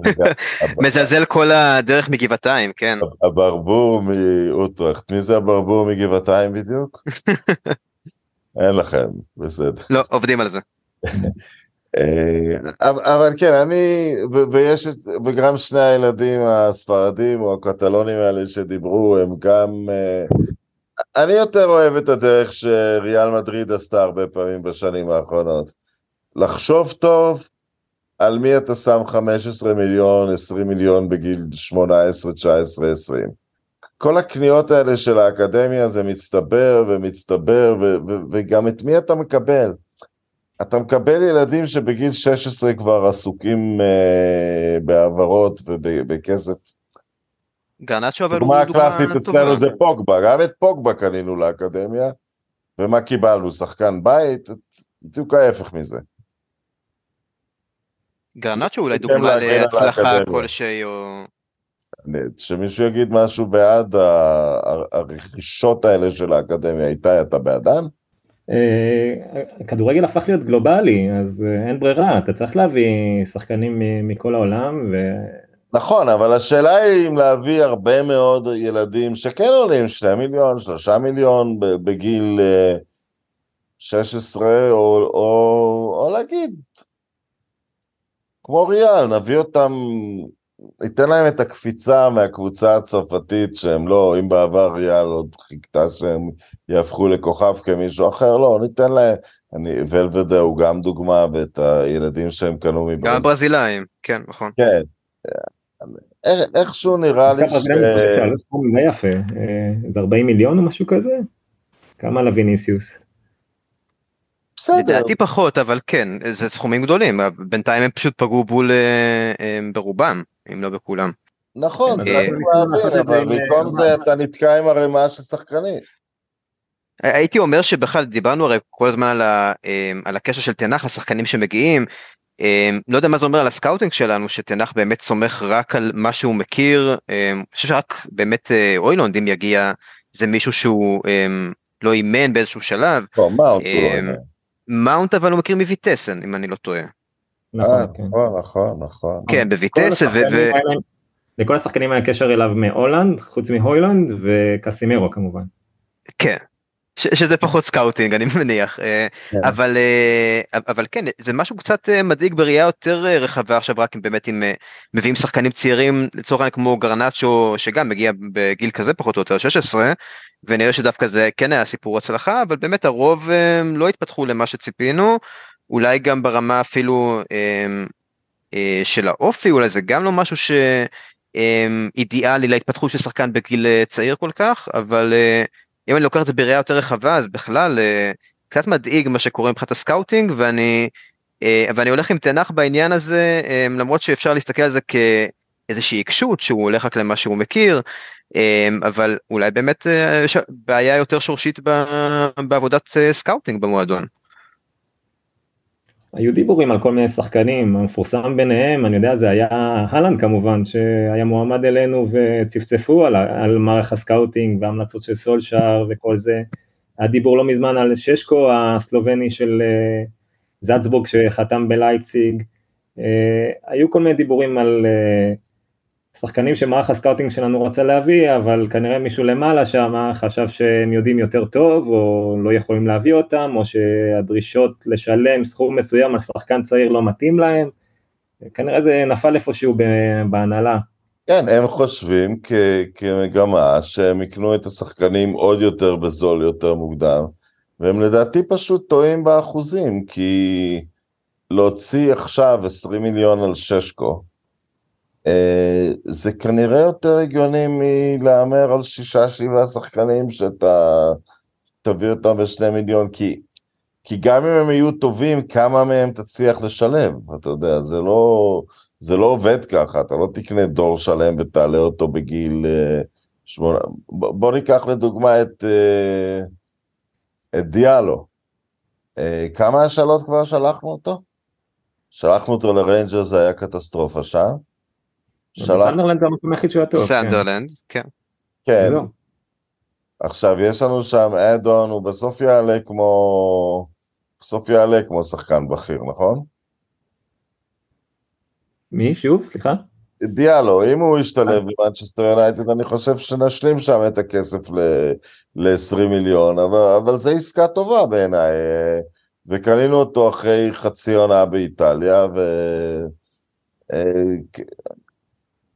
מזלזל כל הדרך מגבעתיים, כן. הברבור מאוטרכט, מי זה הברבור מגבעתיים בדיוק? אין לכם, בסדר. לא, עובדים על זה. אה, אבל כן, אני, ויש, וגם שני הילדים הספרדים או הקטלונים האלה שדיברו, הם גם, אה, אני יותר אוהב את הדרך שריאל מדריד עשתה הרבה פעמים בשנים האחרונות. לחשוב טוב על מי אתה שם 15 מיליון, 20 מיליון בגיל 18, 19, 20. כל הקניות האלה של האקדמיה זה מצטבר ומצטבר, ו- ו- וגם את מי אתה מקבל. אתה מקבל ילדים שבגיל 16 כבר עסוקים uh, בהעברות ובכסף. גרנצ'ו אבל הוא דוגמה טובה. דוגמה קלאסית אצלנו זה פוגבה, גם את פוגבה קנינו לאקדמיה, ומה קיבלנו? שחקן בית? בדיוק ההפך מזה. גרנצ'ו אולי דוגמה להצלחה כלשהי או... שמישהו יגיד משהו בעד הרכישות האלה של האקדמיה, איתי, אתה בעדן? הכדורגל הפך להיות גלובלי, אז אין ברירה, אתה צריך להביא שחקנים מכל העולם, ו... נכון, אבל השאלה היא אם להביא הרבה מאוד ילדים שכן עולים 2 מיליון, 3 מיליון בגיל 16, או, או, או להגיד, כמו ריאל, נביא אותם, ניתן להם את הקפיצה מהקבוצה הצרפתית, שהם לא, אם בעבר ריאל עוד חיכתה שהם יהפכו לכוכב כמישהו אחר, לא, ניתן להם, אני, ולוודה הוא גם דוגמה, ואת הילדים שהם קנו מברזיל. גם ברזילאים, כן, נכון. כן. איכשהו נראה לי ש... זה סכום די יפה, זה 40 מיליון או משהו כזה? כמה לוויניסיוס? בסדר. לדעתי פחות, אבל כן, זה סכומים גדולים, בינתיים הם פשוט פגעו בול ברובם, אם לא בכולם. נכון, להבין, אבל במקום זה אתה נתקע עם ערימה של שחקנים. הייתי אומר שבכלל דיברנו הרי כל הזמן על, ה, על הקשר של תנח, השחקנים שמגיעים, לא יודע מה זה אומר על הסקאוטינג שלנו, שטן האח באמת סומך רק על מה שהוא מכיר, אני חושב שרק באמת הוילנד אם יגיע, זה מישהו שהוא לא אימן באיזשהו שלב. לא, מאונט הוא לא אימן. מאונט אבל הוא מכיר מויטסה אם אני לא טועה. נכון, נכון, נכון. כן, בויטסה ו... לכל השחקנים היה קשר אליו מהולנד, חוץ מהוילנד וקסמירו כמובן. כן, שזה פחות סקאוטינג אני מניח כן. אבל אבל כן זה משהו קצת מדאיג בראייה יותר רחבה עכשיו רק אם באמת אם מביאים שחקנים צעירים לצורך העניין כמו גרנצ'ו שגם מגיע בגיל כזה פחות או יותר 16 ונראה שדווקא זה כן היה סיפור הצלחה אבל באמת הרוב לא התפתחו למה שציפינו אולי גם ברמה אפילו של האופי אולי זה גם לא משהו ש... אידיאלי להתפתחות של שחקן בגיל צעיר כל כך אבל אם אני לוקח את זה בראייה יותר רחבה אז בכלל אה, קצת מדאיג מה שקורה מבחינת הסקאוטינג ואני אה, ואני הולך עם תנח בעניין הזה אה, למרות שאפשר להסתכל על זה כאיזושהי עיקשות שהוא הולך רק למה שהוא מכיר אבל אולי באמת בעיה יותר שורשית בעבודת סקאוטינג במועדון. היו דיבורים על כל מיני שחקנים, המפורסם ביניהם, אני יודע, זה היה אהלן כמובן, שהיה מועמד אלינו וצפצפו על, על מערך הסקאוטינג והמלצות של סולשאר וכל זה. היה דיבור לא מזמן על ששקו הסלובני של אה, זלצבורג שחתם בלייפציג. אה, היו כל מיני דיבורים על אה, שחקנים שמערך הסקאוטינג שלנו רצה להביא, אבל כנראה מישהו למעלה שם חשב שהם יודעים יותר טוב, או לא יכולים להביא אותם, או שהדרישות לשלם סכום מסוים על שחקן צעיר לא מתאים להם. כנראה זה נפל איפשהו בהנהלה. כן, הם חושבים כ- כמגמה שהם יקנו את השחקנים עוד יותר בזול יותר מוקדם, והם לדעתי פשוט טועים באחוזים, כי להוציא עכשיו 20 מיליון על ששקו, זה כנראה יותר הגיוני מלהמר על שישה שבעה שחקנים שאתה תביא אותם בשני מיליון, כי, כי גם אם הם יהיו טובים, כמה מהם תצליח לשלב, אתה יודע, זה לא, זה לא עובד ככה, אתה לא תקנה דור שלם ותעלה אותו בגיל אה, שמונה, בוא ניקח לדוגמה את, אה, את דיאלו, כמה השאלות כבר שלחנו אותו? שלחנו אותו לריינג'רס, זה היה קטסטרופה שם. סנדרלנד זה המקום היחיד שהיה טוב. סנדרלנד, כן. כן. עכשיו יש לנו שם אדון, הוא בסוף יעלה כמו... בסוף יעלה כמו שחקן בכיר, נכון? מי? שוב? סליחה? דיאלו, אם הוא ישתלב במנצ'סטר יונייטד, אני חושב שנשלים שם את הכסף ל-20 מיליון, אבל, אבל זו עסקה טובה בעיניי, וקנינו אותו אחרי חצי עונה באיטליה, ו...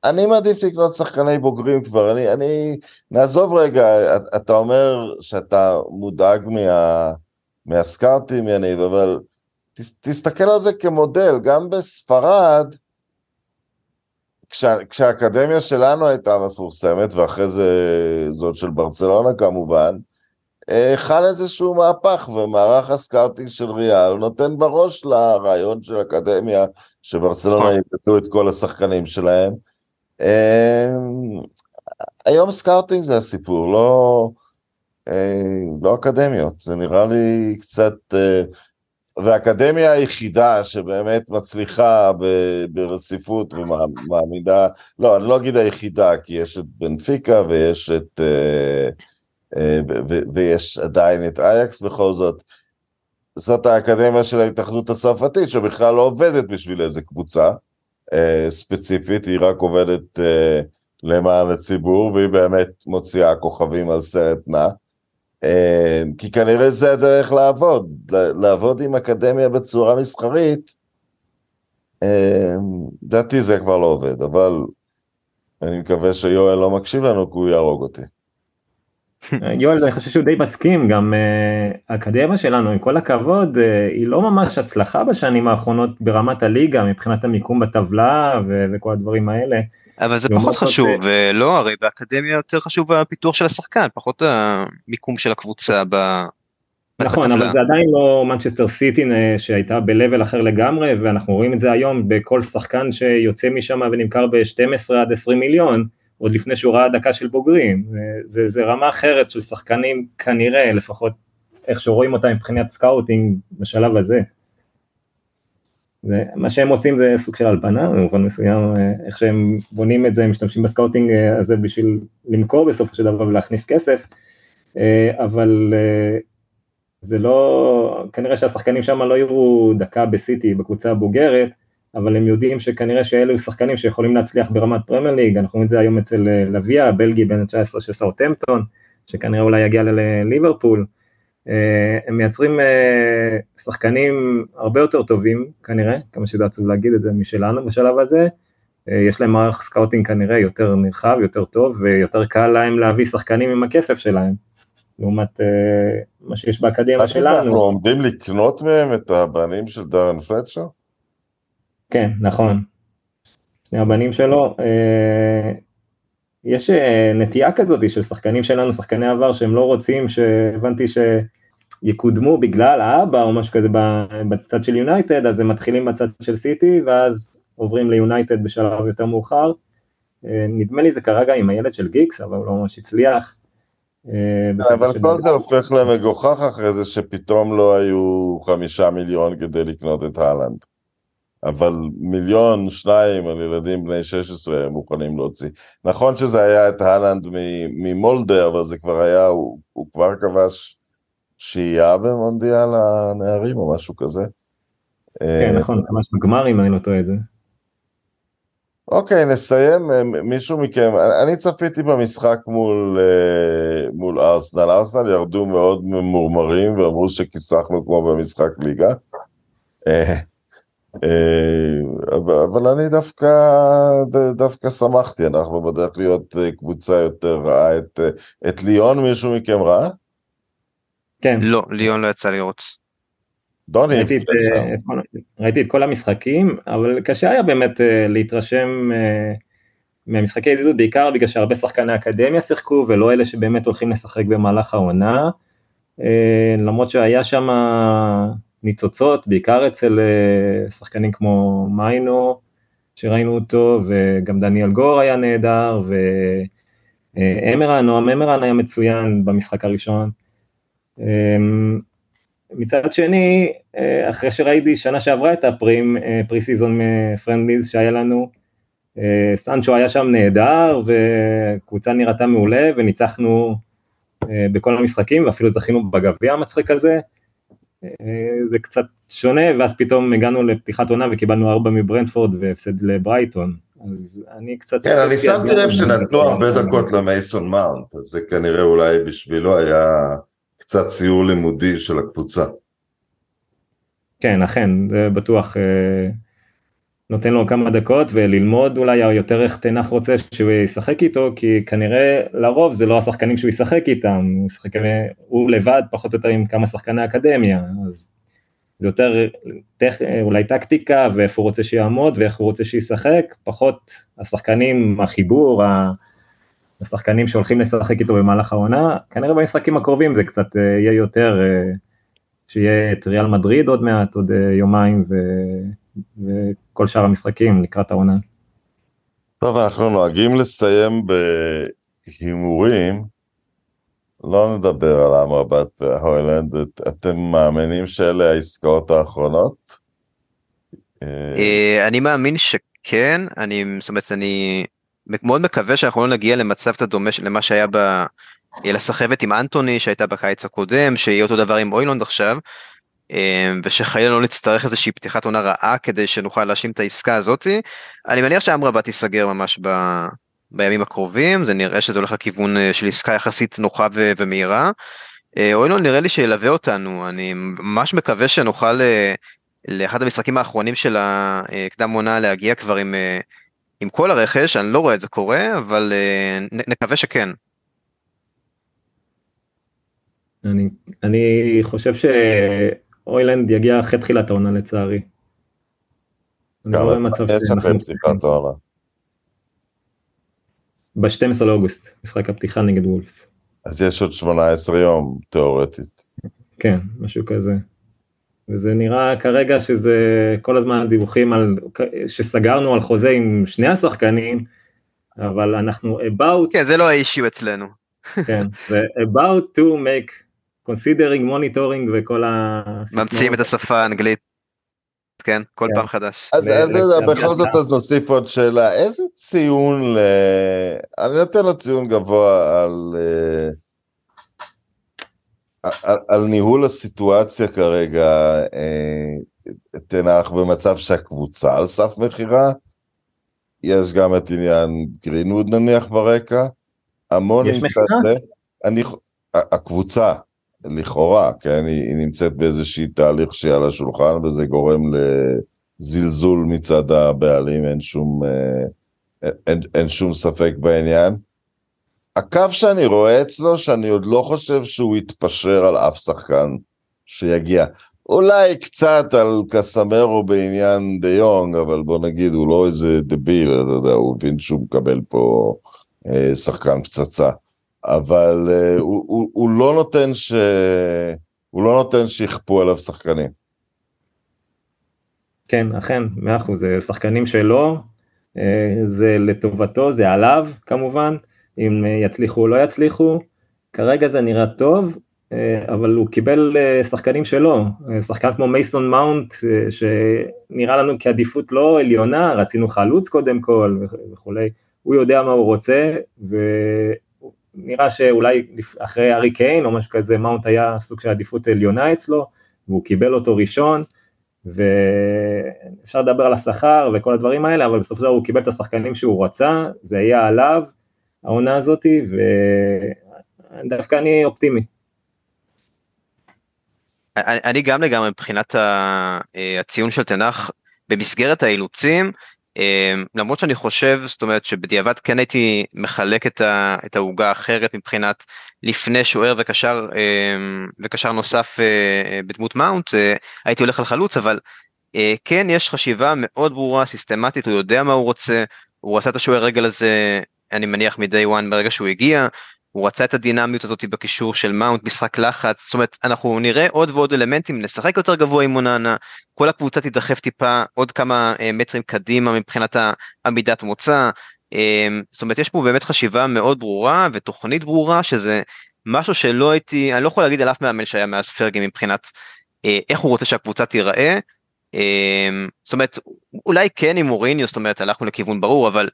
אני מעדיף לקנות שחקני בוגרים כבר, אני, אני, נעזוב רגע, אתה אומר שאתה מודאג מה, מהסקאוטים, יניב, אבל תס, תסתכל על זה כמודל, גם בספרד, כשה, כשהאקדמיה שלנו הייתה מפורסמת, ואחרי זה זאת של ברצלונה כמובן, חל איזשהו מהפך, ומערך הסקאוטינג של ריאל נותן בראש לרעיון של אקדמיה, שברצלונה נכון. יקלטו את כל השחקנים שלהם. אמ, היום סקאוטינג זה הסיפור, לא, אה, לא אקדמיות, זה נראה לי קצת, אה, והאקדמיה היחידה שבאמת מצליחה ברציפות ומעמידה, לא, אני לא אגיד היחידה, כי יש את בנפיקה ויש את, אה, ויש עדיין את אייקס בכל זאת, זאת האקדמיה של ההתאחדות הצרפתית, שבכלל לא עובדת בשביל איזה קבוצה ספציפית, היא רק עובדת למען הציבור, והיא באמת מוציאה כוכבים על סרט נע. אה, כי כנראה זה הדרך לעבוד, לעבוד עם אקדמיה בצורה מסחרית, אה, לדעתי זה כבר לא עובד, אבל אני מקווה שיואל לא מקשיב לנו כי הוא יהרוג אותי. יואל, אני חושב שהוא די מסכים, גם uh, האקדמיה שלנו, עם כל הכבוד, uh, היא לא ממש הצלחה בשנים האחרונות ברמת הליגה, מבחינת המיקום בטבלה ו- וכל הדברים האלה. אבל זה פחות חשוב, לא, הרי באקדמיה יותר חשוב הפיתוח של השחקן, פחות המיקום של הקבוצה ב... נכון, אבל זה עדיין לא מנצ'סטר סיטי שהייתה ב-level אחר לגמרי, ואנחנו רואים את זה היום בכל שחקן שיוצא משם ונמכר ב-12 עד 20 מיליון. עוד לפני שהוא ראה דקה של בוגרים, זה, זה רמה אחרת של שחקנים כנראה, לפחות איך שרואים אותם מבחינת סקאוטינג בשלב הזה. זה, מה שהם עושים זה סוג של הלבנה במובן מסוים, איך שהם בונים את זה, משתמשים בסקאוטינג הזה בשביל למכור בסופו של דבר ולהכניס כסף, אבל זה לא, כנראה שהשחקנים שם לא יראו דקה בסיטי בקבוצה הבוגרת, אבל הם יודעים שכנראה שאלו שחקנים שיכולים להצליח ברמת פרמייר ליג, אנחנו רואים את זה היום אצל אה, לוויה, הבלגי בן ה-19 של סאוטהמפטון, שכנראה אולי יגיע לליברפול, אה, הם מייצרים אה, שחקנים הרבה יותר טובים כנראה, כמה שזה עצוב להגיד את זה משלנו בשלב הזה, יש להם מערך סקאוטינג כנראה יותר נרחב, יותר טוב, ויותר קל להם להביא שחקנים עם הכסף שלהם, לעומת מה שיש באקדמיה שלנו. אנחנו עומדים לקנות מהם את הבנים של דארן פלצ'ר? כן, נכון. שני הבנים שלו. אה, יש אה, נטייה כזאת של שחקנים שלנו, שחקני עבר, שהם לא רוצים, שהבנתי שיקודמו בגלל האבא או משהו כזה בצד של יונייטד, אז הם מתחילים בצד של סיטי, ואז עוברים ליונייטד בשלב יותר מאוחר. אה, נדמה לי זה קרה גם עם הילד של גיקס, אבל הוא לא ממש הצליח. אבל כל זה הופך למגוחך אחרי זה שפתאום לא היו חמישה מיליון כדי לקנות את הלנד. אבל מיליון, שניים על ילדים בני 16 הם מוכנים להוציא. נכון שזה היה את הלנד ממולדה, אבל זה כבר היה, הוא, הוא כבר כבש שהייה במונדיאל הנערים או משהו כזה. כן, נכון, כבש בגמר אם אני לא טועה את זה. אוקיי, נסיים. מישהו מכם, אני צפיתי במשחק מול, אה, מול ארסנל. ארסנל ירדו מאוד ממורמרים ואמרו שכיסחנו כמו במשחק ליגה. אה, אבל אני דווקא, דווקא שמחתי, אנחנו בדרך להיות אה, קבוצה יותר רעה. את, אה, את ליון מישהו מכם ראה? כן. לא, ליון לא יצא לראות. דוני, ראיתי את, את כל, ראיתי את כל המשחקים, אבל קשה היה באמת להתרשם מהמשחקי ידידות, בעיקר בגלל שהרבה שחקני אקדמיה שיחקו, ולא אלה שבאמת הולכים לשחק במהלך העונה. למרות שהיה שם ניצוצות, בעיקר אצל אה, שחקנים כמו מיינו, שראינו אותו, וגם דניאל גור היה נהדר, ואמרן, נועם אמרן היה מצוין במשחק הראשון. אמ, מצד שני, אה, אחרי שראיתי שנה שעברה את הפרים, פרי סיזון פרנדליז שהיה לנו, אה, סנצ'ו היה שם נהדר, וקבוצה נראתה מעולה, וניצחנו בכל המשחקים, ואפילו זכינו בגביע המצחיק הזה. אה, זה קצת שונה, ואז פתאום הגענו לפתיחת עונה וקיבלנו ארבע מברנדפורד והפסד לברייטון. אז אני קצת... כן, אני שמתי לב שנתנו הרבה דקות למייסון מאונט, אז זה כנראה אולי בשבילו היה קצת ציור לימודי של הקבוצה. כן, אכן, זה בטוח אה, נותן לו כמה דקות וללמוד אולי יותר איך תנח רוצה שהוא ישחק איתו, כי כנראה לרוב זה לא השחקנים שהוא ישחק איתם, הוא, ישחק, הוא לבד פחות או יותר עם כמה שחקני אקדמיה, אז זה יותר טכ, אולי טקטיקה ואיפה הוא רוצה שיעמוד ואיך הוא רוצה שישחק, פחות השחקנים, החיבור, השחקנים שהולכים לשחק איתו במהלך העונה, כנראה במשחקים הקרובים זה קצת אה, יהיה יותר, אה, שיהיה את ריאל מדריד עוד מעט, עוד אה, יומיים, ו... וכל שאר המשחקים לקראת העונה. טוב, אנחנו נוהגים לסיים בהימורים, לא נדבר על אמרבת והוילנד, אתם מאמינים שאלה העסקאות האחרונות? אה, אני מאמין שכן, אני, זאת אומרת, אני מאוד מקווה שאנחנו לא נגיע למצב דומה למה שהיה ב... לסחבת עם אנטוני שהייתה בקיץ הקודם, שיהיה אותו דבר עם אוילונד עכשיו, ושחלילה לא נצטרך איזושהי פתיחת עונה רעה כדי שנוכל להאשים את העסקה הזאתי. אני מניח שאמרבת תיסגר ממש ב... בימים הקרובים, זה נראה שזה הולך לכיוון אה, של עסקה יחסית נוחה ו... ומהירה. אוילון נראה לי שילווה אותנו, אני ממש מקווה שנוכל לאחד המשחקים האחרונים של הקדם עונה להגיע כבר עם, אה, עם כל הרכש, אני לא רואה את זה קורה, אבל אה, נקווה שכן. אני, אני חושב שאוילנד יגיע אחרי תחילת העונה לצערי. לא במצב שאנחנו... פתיחת העונה. ב-12 לאוגוסט, משחק הפתיחה נגד וולפס. אז יש עוד 18 יום, תיאורטית. כן, משהו כזה. וזה נראה כרגע שזה כל הזמן דיווחים על, שסגרנו על חוזה עם שני השחקנים, אבל אנחנו about... כן, זה לא האישיו אצלנו. כן, זה about to make considering monitoring וכל ה... ממציאים את השפה האנגלית. כן, כל כן. פעם חדש. אז, בכל זאת אז נוסיף עוד שאלה, איזה ציון, ל... אני נותן לו ציון גבוה על... Uh... על, על ניהול הסיטואציה כרגע, אה, תנח במצב שהקבוצה על סף מכירה, יש גם את עניין גרינווד נניח ברקע, המון יש מכירה? אני, הקבוצה, לכאורה, כן, היא, היא נמצאת באיזשהי תהליך שהיא על השולחן וזה גורם לזלזול מצד הבעלים, אין שום, אה, אין, אין, אין שום ספק בעניין. הקו שאני רואה אצלו, שאני עוד לא חושב שהוא יתפשר על אף שחקן שיגיע. אולי קצת על קסמרו בעניין דה יונג, אבל בוא נגיד, הוא לא איזה דביל, אתה יודע, הוא מבין שהוא מקבל פה אה, שחקן פצצה. אבל אה, הוא, הוא, הוא לא נותן ש... הוא לא נותן שיכפו עליו שחקנים. כן, אכן, מאה אחוז, זה שחקנים שלו, אה, זה לטובתו, זה עליו כמובן. אם אה, יצליחו או לא יצליחו. כרגע זה נראה טוב, אבל הוא קיבל שחקנים שלו, שחקן כמו מייסון מאונט, שנראה לנו כעדיפות לא עליונה, רצינו חלוץ קודם כל וכולי, הוא יודע מה הוא רוצה, ונראה שאולי אחרי ארי קיין או משהו כזה, מאונט היה סוג של עדיפות עליונה אצלו, והוא קיבל אותו ראשון, ואפשר לדבר על השכר וכל הדברים האלה, אבל בסופו של דבר הוא קיבל את השחקנים שהוא רצה, זה היה עליו, העונה הזאתי, ודווקא אני אופטימי. אני גם לגמרי מבחינת אה, הציון של תנח במסגרת האילוצים, למרות שאני חושב, זאת אומרת שבדיעבד כן הייתי מחלק את העוגה האחרת מבחינת לפני שוער וקשר, אה, וקשר נוסף בדמות מאונט, הייתי הולך על חלוץ, אבל כן יש חשיבה מאוד ברורה, סיסטמטית, הוא יודע מה הוא רוצה, הוא עשה את השוער רגל הזה אני מניח מ-day one ברגע שהוא הגיע, הוא רצה את הדינמיות הזאת בקישור של מאונט, משחק לחץ, זאת אומרת אנחנו נראה עוד ועוד אלמנטים, נשחק יותר גבוה עם מוננה, כל הקבוצה תידחף טיפה עוד כמה אה, מטרים קדימה מבחינת העמידת מוצא, אה, זאת אומרת יש פה באמת חשיבה מאוד ברורה ותוכנית ברורה שזה משהו שלא הייתי, אני לא יכול להגיד על אף מאמן שהיה מאז פרגי מבחינת אה, איך הוא רוצה שהקבוצה תיראה, זאת אומרת אולי כן עם מוריניו זאת אומרת הלכנו לכיוון ברור אבל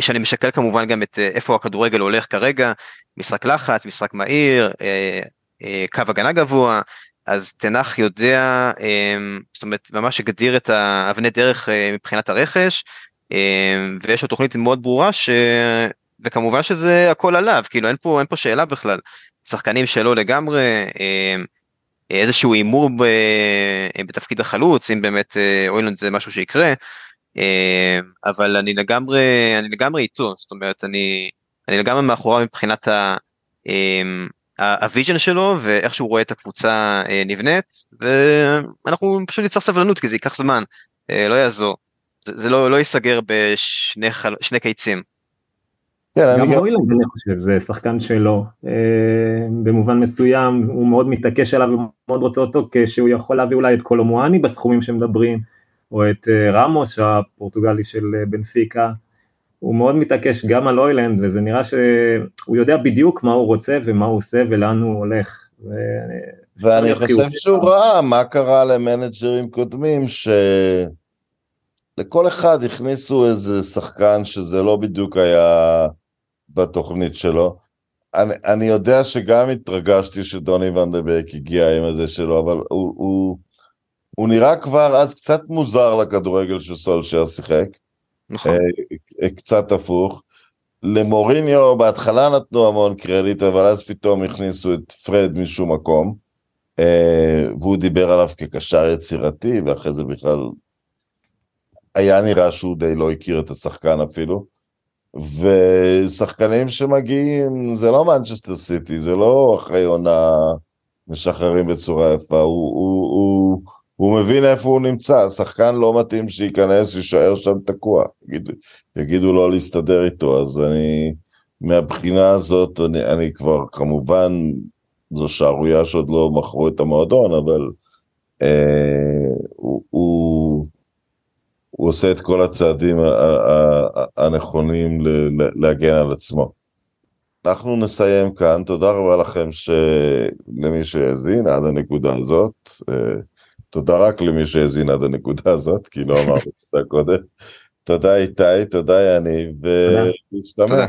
שאני משקל כמובן גם את אה, איפה הכדורגל הולך כרגע, משחק לחץ, משחק מהיר, אה, אה, קו הגנה גבוה, אז תנח יודע, זאת אומרת ממש הגדיר את האבני דרך מבחינת הרכש, ויש לו תוכנית מאוד ברורה ש... וכמובן שזה הכל עליו, כאילו אין פה, אין פה שאלה בכלל, שחקנים שלו לגמרי, איזשהו הימור בתפקיד החלוץ, אם באמת אוילנד זה משהו שיקרה, אבל אני לגמרי, אני לגמרי איתו, זאת אומרת, אני, אני לגמרי מאחוריו מבחינת ה-vision שלו ואיך שהוא רואה את הקבוצה אה, נבנית, ואנחנו פשוט נצטרך סבלנות כי זה ייקח זמן, אה, לא יעזור, זה, זה לא, לא ייסגר בשני חל, קיצים. כן, גם אני הוילונד אני חושב, זה שחקן שלו, במובן מסוים הוא מאוד מתעקש עליו ומאוד רוצה אותו כשהוא יכול להביא אולי את קולומואני בסכומים שמדברים, או את אה, רמוס הפורטוגלי של אה, בנפיקה, הוא מאוד מתעקש גם על אוילנד, וזה נראה שהוא יודע בדיוק מה הוא רוצה ומה הוא עושה ולאן הוא הולך. ו... ואני חושב שהוא ראה מה קרה למנג'רים קודמים, שלכל אחד הכניסו איזה שחקן שזה לא בדיוק היה בתוכנית שלו. אני, אני יודע שגם התרגשתי שדוני ונדבק הגיע עם הזה שלו, אבל הוא, הוא, הוא נראה כבר אז קצת מוזר לכדורגל שסולשר שיחק. נכון. אה, קצת הפוך. למוריניו בהתחלה נתנו המון קרדיט, אבל אז פתאום הכניסו את פרד משום מקום, אה, והוא דיבר עליו כקשר יצירתי, ואחרי זה בכלל היה נראה שהוא די לא הכיר את השחקן אפילו. ושחקנים שמגיעים, זה לא מנצ'סטר סיטי, זה לא אחרי עונה משחררים בצורה יפה, הוא, הוא, הוא, הוא מבין איפה הוא נמצא, שחקן לא מתאים שייכנס, יישאר שם תקוע, יגידו, יגידו לא להסתדר איתו, אז אני, מהבחינה הזאת, אני, אני כבר, כמובן, זו שערורייה שעוד לא מכרו את המועדון, אבל אה, הוא, הוא, הוא עושה את כל הצעדים הנכונים להגן על עצמו. אנחנו נסיים כאן, תודה רבה לכם ש... למי שהאזין עד הנקודה הזאת. אה, תודה רק למי שהאזין עד הנקודה הזאת, כי לא אמרתי את זה קודם. תודה איתי, תודה יניב, ולהשתמע.